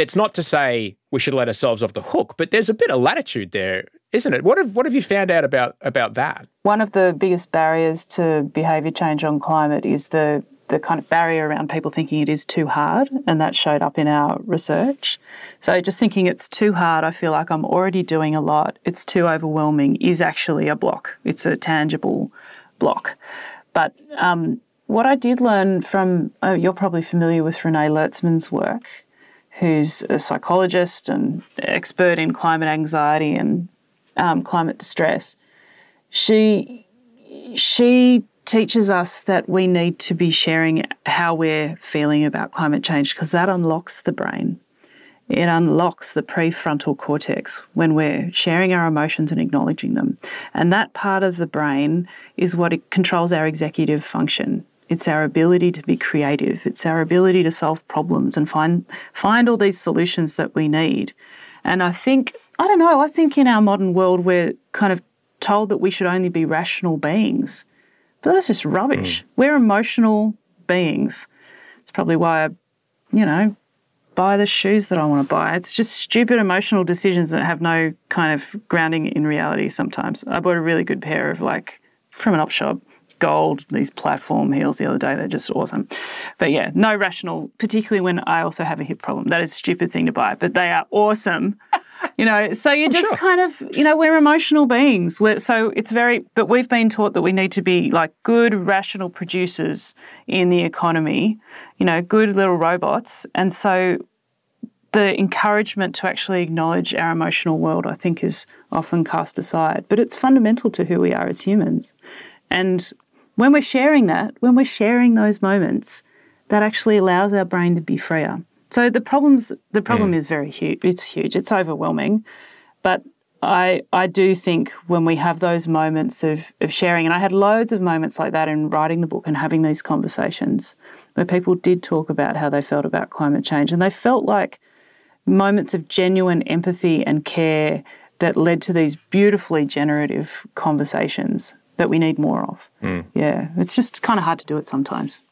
it's not to say we should let ourselves off the hook, but there's a bit of latitude there, isn't it? What have what have you found out about about that? One of the biggest barriers to behaviour change on climate is the the kind of barrier around people thinking it is too hard, and that showed up in our research. So just thinking it's too hard, I feel like I'm already doing a lot. It's too overwhelming is actually a block. It's a tangible block. But um, what I did learn from oh, you're probably familiar with Renee Lertzman's work, who's a psychologist and expert in climate anxiety and um, climate distress. She she teaches us that we need to be sharing how we're feeling about climate change because that unlocks the brain. It unlocks the prefrontal cortex when we're sharing our emotions and acknowledging them. And that part of the brain is what it controls our executive function. It's our ability to be creative. It's our ability to solve problems and find find all these solutions that we need. And I think I don't know, I think in our modern world we're kind of told that we should only be rational beings. But that's just rubbish. Mm. We're emotional beings. It's probably why I, you know, buy the shoes that I want to buy. It's just stupid emotional decisions that have no kind of grounding in reality sometimes. I bought a really good pair of like from an op shop, gold, these platform heels the other day. They're just awesome. But yeah, no rational, particularly when I also have a hip problem. That is a stupid thing to buy, but they are awesome. You know, so you're just kind of, you know, we're emotional beings. We're, so it's very, but we've been taught that we need to be like good, rational producers in the economy, you know, good little robots. And so the encouragement to actually acknowledge our emotional world, I think, is often cast aside. But it's fundamental to who we are as humans. And when we're sharing that, when we're sharing those moments, that actually allows our brain to be freer. So the problems, the problem mm. is very huge. It's huge. It's overwhelming. But I I do think when we have those moments of, of sharing, and I had loads of moments like that in writing the book and having these conversations where people did talk about how they felt about climate change. And they felt like moments of genuine empathy and care that led to these beautifully generative conversations that we need more of. Mm. Yeah, it's just kind of hard to do it sometimes.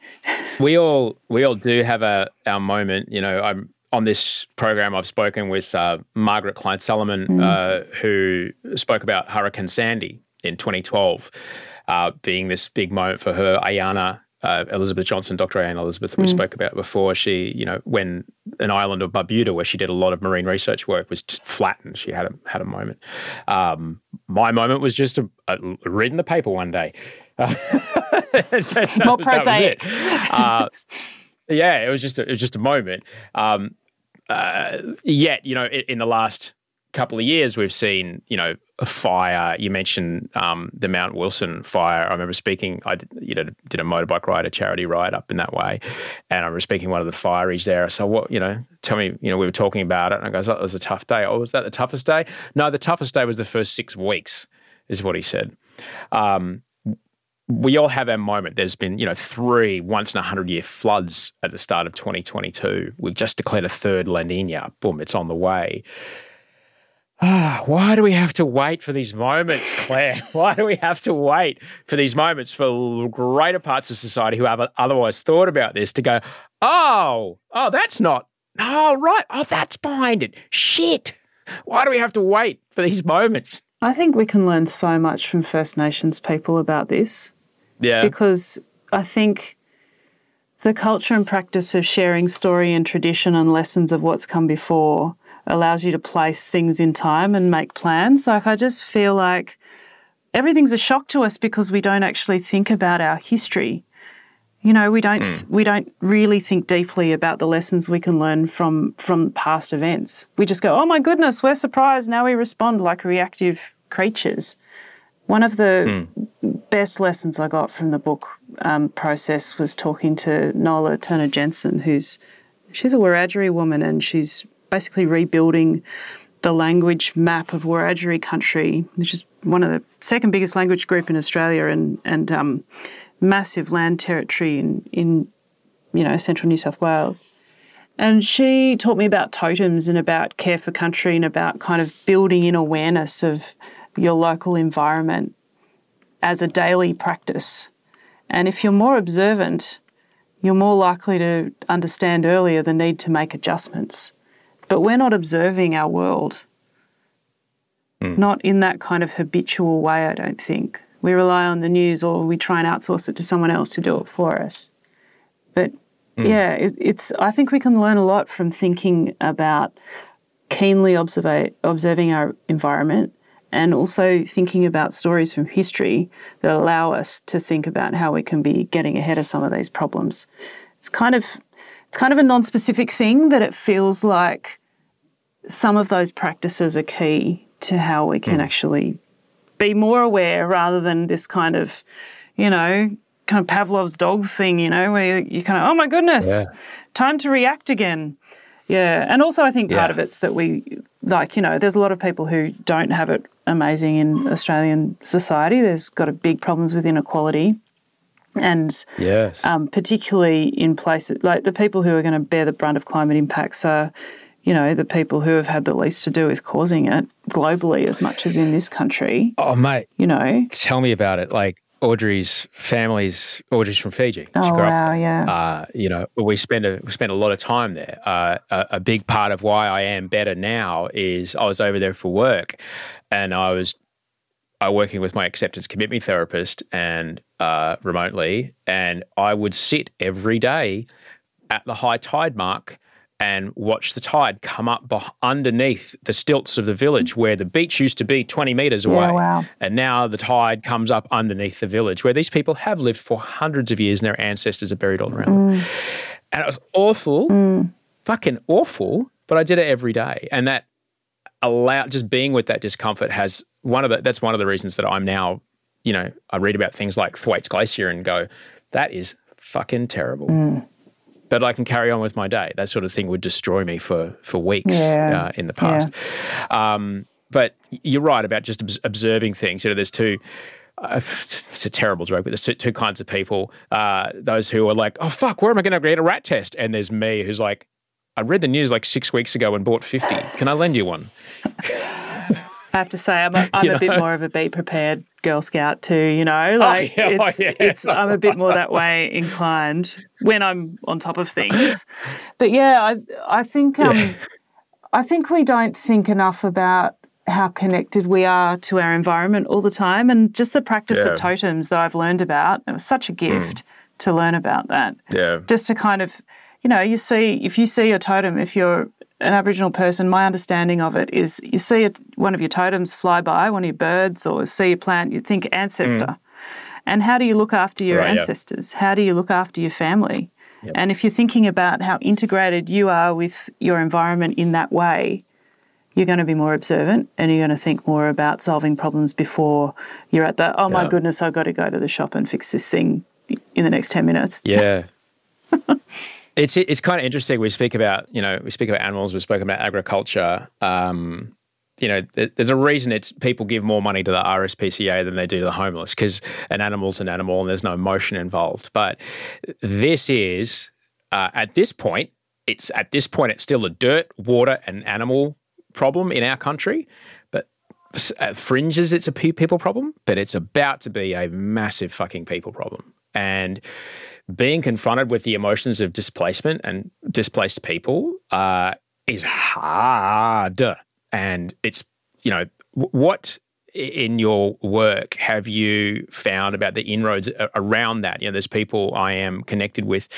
we all we all do have a our moment. You know, I'm on this program. I've spoken with uh, Margaret Klein Salamon, mm. uh, who spoke about Hurricane Sandy in 2012 uh, being this big moment for her. Ayana uh, Elizabeth Johnson, Dr. Anne Elizabeth, we mm. spoke about before. She, you know, when an island of Barbuda, where she did a lot of marine research work, was just flattened. She had a had a moment. Um, my moment was just a, a, reading the paper one day. Uh, More prosaic. Uh, yeah, it was just a, it was just a moment. Um, uh, yet, you know, in, in the last couple of years, we've seen, you know, a fire. You mentioned um, the Mount Wilson fire. I remember speaking. I did, you know did a motorbike ride, a charity ride up in that way, and I remember speaking one of the fireys there. So what you know, tell me, you know, we were talking about it, and I goes, "Oh, was a tough day." Oh, was that the toughest day? No, the toughest day was the first six weeks, is what he said. Um, we all have our moment. There's been, you know, three once in a hundred year floods at the start of 2022. We've just declared a third La Nina. Boom, it's on the way. Ah, why do we have to wait for these moments, Claire? Why do we have to wait for these moments for greater parts of society who have otherwise thought about this to go, oh, oh, that's not, oh, right, oh, that's behind it. Shit. Why do we have to wait for these moments? I think we can learn so much from First Nations people about this. Yeah. Because I think the culture and practice of sharing story and tradition and lessons of what's come before allows you to place things in time and make plans. Like, I just feel like everything's a shock to us because we don't actually think about our history. You know, we don't mm. we don't really think deeply about the lessons we can learn from from past events. We just go, "Oh my goodness, we're surprised." Now we respond like reactive creatures. One of the mm. best lessons I got from the book um, process was talking to Nola Turner Jensen, who's she's a Wiradjuri woman and she's basically rebuilding the language map of Wiradjuri country, which is one of the second biggest language group in Australia and and um, massive land territory in in you know central New South Wales. And she taught me about totems and about care for country and about kind of building in awareness of your local environment as a daily practice. And if you're more observant, you're more likely to understand earlier the need to make adjustments. But we're not observing our world, mm. not in that kind of habitual way, I don't think. We rely on the news or we try and outsource it to someone else to do it for us. But mm. yeah, it, it's, I think we can learn a lot from thinking about keenly observe, observing our environment and also thinking about stories from history that allow us to think about how we can be getting ahead of some of these problems. It's kind of it's kind of a non-specific thing, but it feels like some of those practices are key to how we can mm. actually be more aware rather than this kind of, you know, kind of Pavlov's dog thing, you know, where you kind of, oh my goodness, yeah. time to react again. Yeah. And also, I think part yeah. of it's that we, like, you know, there's a lot of people who don't have it amazing in Australian society. There's got a big problems with inequality. And yes. um, particularly in places like the people who are going to bear the brunt of climate impacts are, you know, the people who have had the least to do with causing it globally as much as in this country. Oh, mate. You know, tell me about it. Like, Audrey's family's Audrey's from Fiji. She oh wow, up, yeah. Uh, you know, we spend a we spend a lot of time there. Uh, a, a, big part of why I am better now is I was over there for work, and I was I working with my acceptance commitment therapist and uh, remotely, and I would sit every day at the high tide mark and watch the tide come up underneath the stilts of the village where the beach used to be 20 metres away. Yeah, wow. And now the tide comes up underneath the village where these people have lived for hundreds of years and their ancestors are buried all around mm. them. And it was awful. Mm. fucking awful, but I did it every day. And that allowed just being with that discomfort has one of the that's one of the reasons that I'm now, you know, I read about things like Thwaites Glacier and go, that is fucking terrible. Mm. But I can carry on with my day. That sort of thing would destroy me for for weeks Yeah. uh, in the past. Um, but you're right about just obs- observing things. You know, there's two. Uh, it's a terrible joke, but there's two, two kinds of people. Uh, those who are like, "Oh fuck, where am I going to get a rat test?" And there's me, who's like, "I read the news like six weeks ago and bought 50. Can I lend you one?" I have to say, I'm a, I'm You a bit more of a be prepared Girl Scout too. You know, like yeah, oh, it's, yeah. it's I'm a bit more that way inclined when I'm on top of things. But yeah, I I think um, I think we don't think enough about how connected we are to our environment all the time, and just the practice Yeah. of totems that I've learned about. It was such a gift to learn about that Yeah. just to kind of, you know, you see, if you see a totem, if you're an Aboriginal person, my understanding of it is you see it, one of your totems fly by, one of your birds, or see a plant, you think ancestor. And how do you look after your Mm. Right, ancestors? How do you look after your family? And if you're thinking about how integrated you are with your environment in that way, you're going to be more observant and you're going to think more about solving problems before you're at the, oh my goodness, I've got to go to the shop and fix this thing in the next 10 minutes. Yeah. it's it's kind of interesting. We speak about you know we speak about animals. We spoke about agriculture. Um, you know, there's a reason it's people give more money to the RSPCA than they do to the homeless because an animal's an animal and there's no emotion involved. But this is uh, at this point, it's at this point it's still a dirt, water, and animal problem in our country. But at fringes, it's a pe- people problem. But it's about to be a massive fucking people problem. And being confronted with the emotions of displacement and displaced people uh, is hard. And it's, you know, what in your work have you found about the inroads around that? You know, there's people I am connected with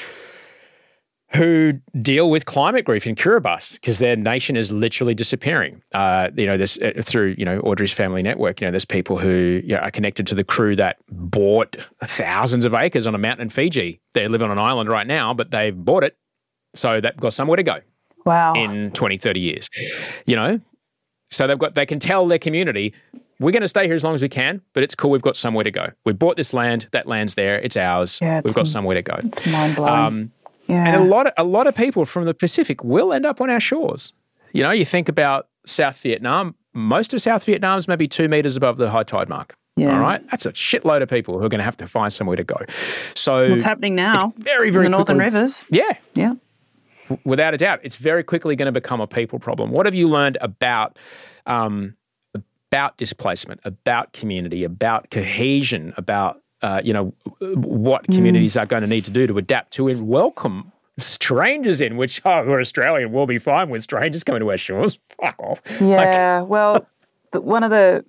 who deal with climate grief in Kiribati because their nation is literally disappearing. Uh, you know, this uh, through you know Audrey's family network. You know, there's people who you know, are connected to the crew that bought thousands of acres on a mountain in Fiji. They live on an island right now, but they've bought it, so they've got somewhere to go Wow. in 20, 30 years. You know, so they've got they can tell their community. We're going to stay here as long as we can, but it's cool. We've got somewhere to go. We bought this land. That land's there. It's ours. Yeah, it's We've got somewhere to go. It's mind blowing. Um, yeah. and a lot of a lot of people from the Pacific will end up on our shores. You know, you think about South Vietnam. Most of South Vietnam's maybe two meters above the high tide mark. Yeah. All right, that's a shitload of people who are going to have to find somewhere to go. So What's happening now? It's very, very in the Northern Rivers. Yeah, Yeah. without a doubt, it's very quickly going to become a people problem. What have you learned about um, about displacement, about community, about cohesion, about uh, you know what communities are going to need to do to adapt to and welcome strangers in? Which oh, we're Australian, we'll be fine with strangers coming to our shores. Fuck off. Yeah. well, the, one of the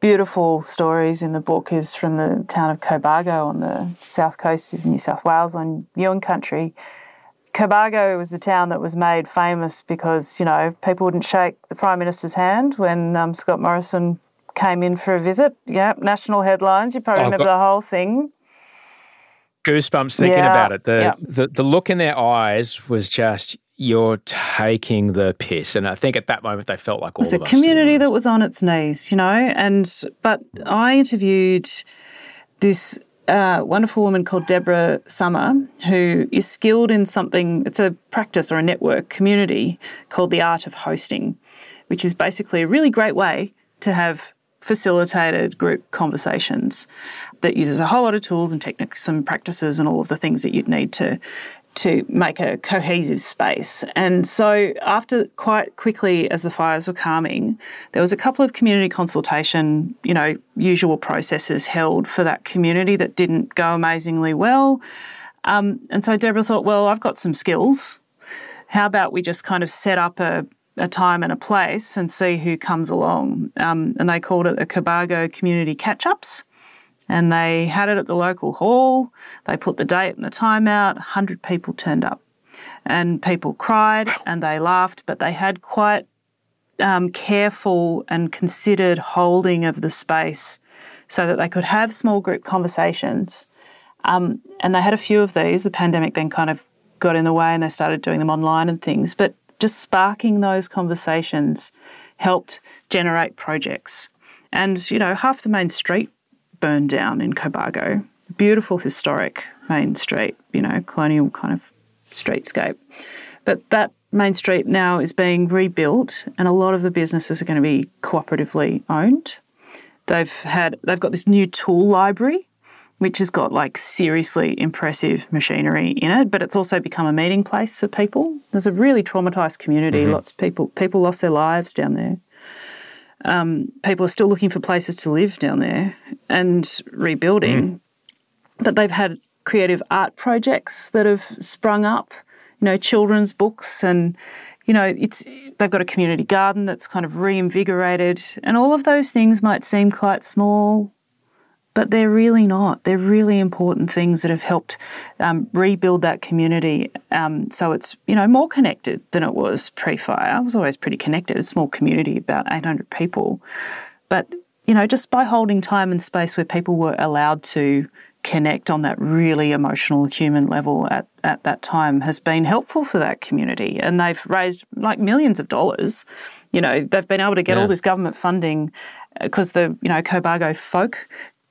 beautiful stories in the book is from the town of Cobargo on the south coast of New South Wales on Yuin country. Cobargo was the town that was made famous because, you know, people wouldn't shake the Prime Minister's hand when um, Scott Morrison came in for a visit. Yeah, national headlines. You probably Oh, remember the whole thing. Goosebumps thinking Yeah, about it. The, yeah. the the look in their eyes was just you're taking the piss, and I think at that moment they felt like all It was a community that was on its knees, you know. And but I interviewed this uh, wonderful woman called Deborah Summer, who is skilled in something. It's a practice or a network community called the art of hosting, which is basically a really great way to have facilitated group conversations that uses a whole lot of tools and techniques and practices and all of the things that you'd need to to make a cohesive space. And so after quite quickly as the fires were calming, there was a couple of community consultation, you know, usual processes held for that community that didn't go amazingly well. Um, and so Deborah thought, well, I've got some skills. How about we just kind of set up a, a time and a place and see who comes along? Um, and they called it a Cobargo Community Catch Ups and they had it at the local hall. They put the date and the time out. 100 people turned up. And people cried and they laughed, but they had quite um, careful and considered holding of the space so that they could have small group conversations. Um, and they had a few of these. The pandemic then kind of got in the way and they started doing them online and things. But just sparking those conversations helped generate projects. And, you know, half the main street burned down in Cobargo. Beautiful historic main street, you know, colonial kind of streetscape. But that main street now is being rebuilt and a lot of the businesses are going to be cooperatively owned. They've had they've got this new tool library which has got like seriously impressive machinery in it, but it's also become a meeting place for people. There's a really traumatized community. Mm-hmm. Lots of people people lost their lives down there. Um, people are still looking for places to live down there and rebuilding. Mm. But they've had creative art projects that have sprung up, you know, children's books and you know, it's they've got a community garden that's kind of reinvigorated and all of those things might seem quite small but they're really not. They're really important things that have helped um, rebuild that community. Um, so it's you know more connected than it was pre-fire. It was always pretty connected. A small community, about 800 people, but you know just by holding time and space where people were allowed to connect on that really emotional human level at, at that time has been helpful for that community. And they've raised like millions of dollars. You know, they've been able to get yeah. all this government funding because uh, the, you know, Cobargo folk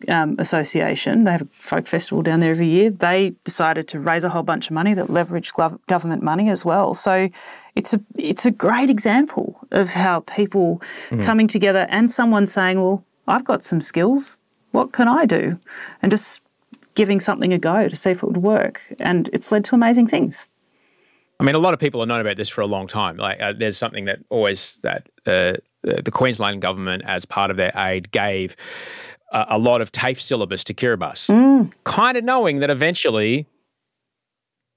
um, Association, they have a folk festival down there every year. They decided to raise a whole bunch of money that leveraged government money as well. So it's a it's a great example of how people mm. coming together and someone saying, "Well, I've got some skills. What can I do?" and just giving something a go to see if it would work. And it's led to amazing things. I mean, a lot of people have known about this for a long time. Like, uh, there's something that always that uh, the Queensland government, as part of their aid, gave a, a lot of TAFE syllabus to Kiribati, mm. kind of knowing that eventually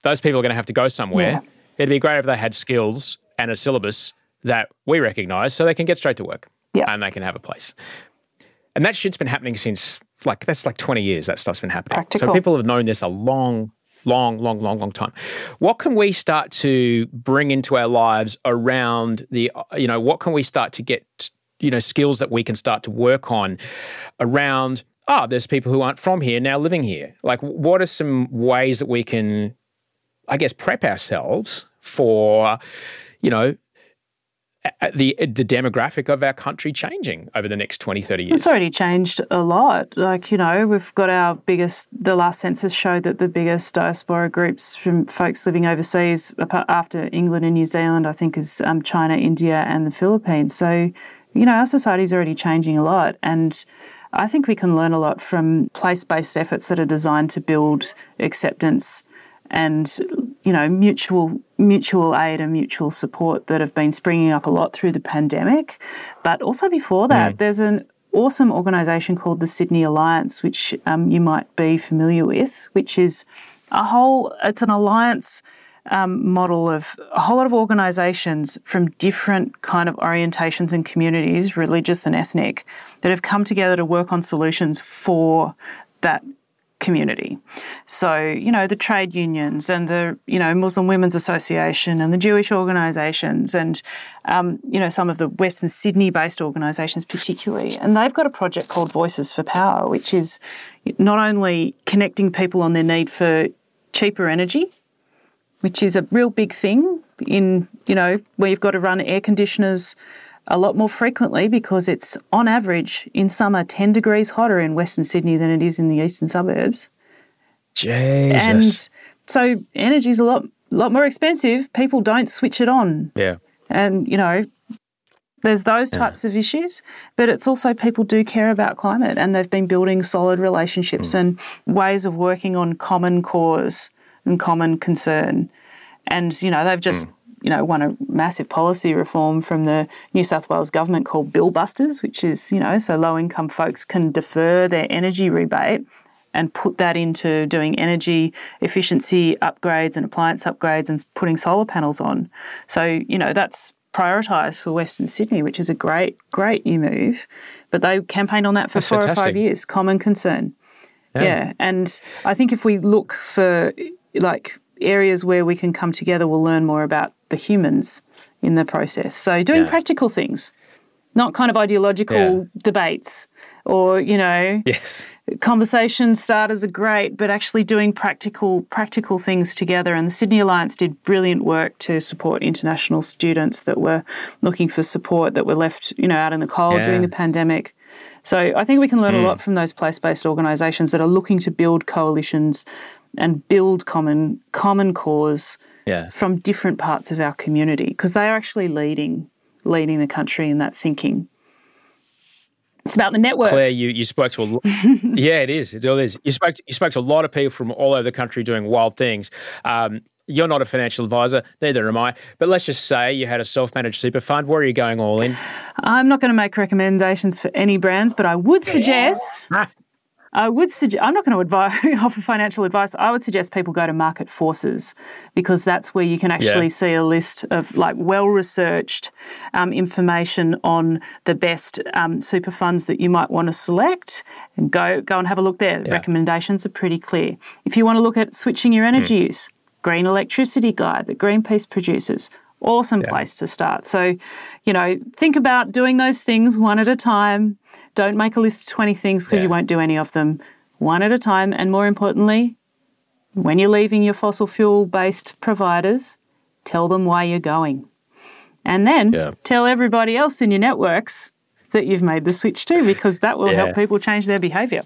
those people are going to have to go somewhere. Yeah. It'd be great if they had skills and a syllabus that we recognise so they can get straight to work yeah. and they can have a place. And that shit's been happening since like that's like 20 years that stuff's been happening. Practical. So people have known this a long long long long long time. What can we start to bring into our lives around the you know what can we start to get you know skills that we can start to work on around ah oh, there's people who aren't from here now living here. Like what are some ways that we can i guess prep ourselves for you know the the demographic of our country changing over the next 20 30 years? It's already changed a lot. Like you know we've got our biggest the last census showed that the biggest diaspora groups from folks living overseas after england and new zealand i think is um, china india and the philippines. So you know, our society is already changing a lot. And I think we can learn a lot from place based efforts that are designed to build acceptance and you know mutual mutual aid and mutual support that have been springing up a lot through the pandemic but also before that mm. there's an awesome organisation called the sydney alliance which um, you might be familiar with which is a whole it's an alliance um, model of a whole lot of organisations from different kind of orientations and communities, religious and ethnic, that have come together to work on solutions for that community. So, you know, the trade unions and the, you know, Muslim Women's Association and the Jewish organisations and, um, you know, some of the Western Sydney based organisations particularly. And they've got a project called Voices for Power, which is not only connecting people on their need for cheaper energy which is a real big thing in, you know, where you've got to run air conditioners a lot more frequently because it's on average in summer 10 degrees hotter in Western Sydney than it is in the eastern suburbs. Jesus. And so energy is a lot lot more expensive. People don't switch it on. Yeah. And, you know, there's those types yeah. of issues, but it's also people do care about climate and they've been building solid relationships mm. and ways of working on common cause and common concern. And, you know, they've just, mm. you know, won a massive policy reform from the New South Wales government called Bill Busters, which is, you know, so low income folks can defer their energy rebate and put that into doing energy efficiency upgrades and appliance upgrades and putting solar panels on. So, you know, that's prioritised for Western Sydney, which is a great, great new move. But they campaigned on that for that's four fantastic. or five years. Common concern. Yeah. yeah. And I think if we look for like areas where we can come together, we'll learn more about the humans in the process. So doing yeah. practical things, not kind of ideological Yeah. debates or, you know, Yes. conversation starters are great, but actually doing practical practical things together. And the Sydney Alliance did brilliant work to support international students that were looking for support that were left, you know, out in the cold Yeah. during the pandemic. So I think we can learn a hmm. lot from those place-based organisations that are looking to build coalitions and build common common cause Yeah. from different parts of our community because they are actually leading leading the country in that thinking. It's about the network. Claire, you, you spoke to a lo- yeah, it is. It all is. You spoke to, you spoke to a lot of people from all over the country doing wild things. Um, you're not a financial advisor, neither am I. But let's just say you had a self-managed super fund. Where are you going all in? I'm not going to make recommendations for any brands, but I would suggest. I would suggest. I'm not going to advise, offer financial advice. I would suggest people go to Market Forces because that's where you can actually Yeah. see a list of like well-researched um, information on the best um, super funds that you might want to select, and go go and have a look there. Recommendations are pretty clear. If you want to look at switching your energy use, Green Electricity Guide that Greenpeace produces. Awesome place to start. So, you know, think about doing those things one at a time. Don't make a list of 20 things because you won't do any of them. One at a time. And more importantly, when you're leaving your fossil fuel based providers, tell them why you're going. And then Yeah. tell everybody else in your networks that you've made the switch too, because that will Yeah. help people change their behavior.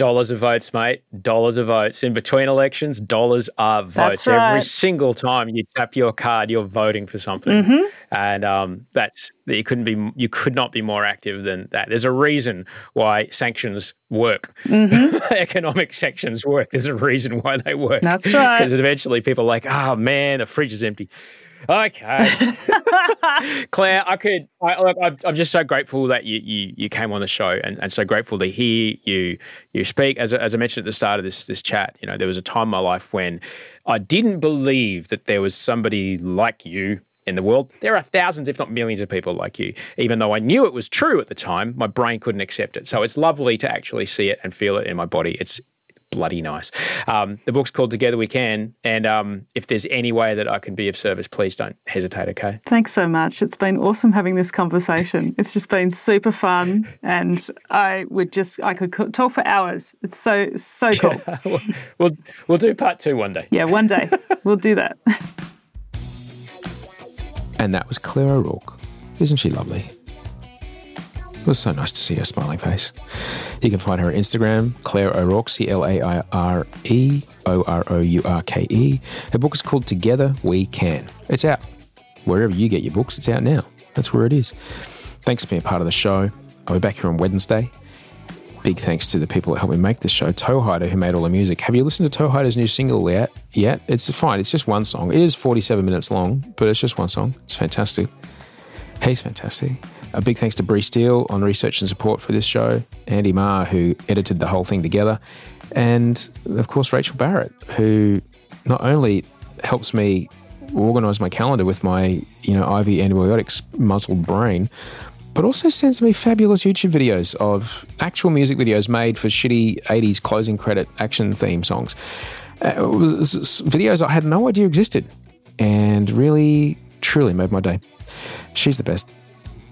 Dollars of votes, mate. Dollars of votes. In between elections, dollars are votes. That's Every single time you tap your card, you're voting for something, Mm-hmm. and um, that's you couldn't be you could not be more active than that. There's a reason why sanctions work. Economic sanctions work. There's a reason why they work. Mm-hmm. That's right. Because eventually people are like, oh man, the fridge is empty. Okay, Claire, I could. I, look, I'm, I'm just so grateful that you, you you came on the show, and, and so grateful to hear you you speak. As, as I mentioned at the start of this this chat, you know, there was a time in my life when I didn't believe that there was somebody like you in the world. There are thousands, if not millions, of people like you. Even though I knew it was true at the time, my brain couldn't accept it. So it's lovely to actually see it and feel it in my body. It's bloody nice. Um, the book's called Together We Can, and um, if there's any way that I can be of service, please don't hesitate. Okay. Thanks so much. It's been awesome having this conversation. It's just been super fun, and I would just I could talk for hours. It's so so cool. we'll, we'll we'll do part two one day. Yeah, one day we'll do that. And that was Claire O'Rourke. Isn't she lovely? It was so nice to see her smiling face. You can find her on Instagram, Claire O'Rourke, C L A I R E O R O U R K E. Her book is called Together We Can. It's out. Wherever you get your books, it's out now. That's where it is. Thanks for being part of the show. I'll be back here on Wednesday. Big thanks to the people that helped me make this show. Toehider, who made all the music. Have you listened to Toehider's new single yet? Yet? It's fine. It's just one song. It is 47 minutes long, but it's just one song. It's fantastic. He's fantastic. A big thanks to Bree Steele on research and support for this show, Andy Marr, who edited the whole thing together, and of course, Rachel Barrett, who not only helps me organize my calendar with my, you know, IV antibiotics muzzled brain, but also sends me fabulous YouTube videos of actual music videos made for shitty 80s closing credit action theme songs. Uh, videos I had no idea existed and really, truly made my day. She's the best.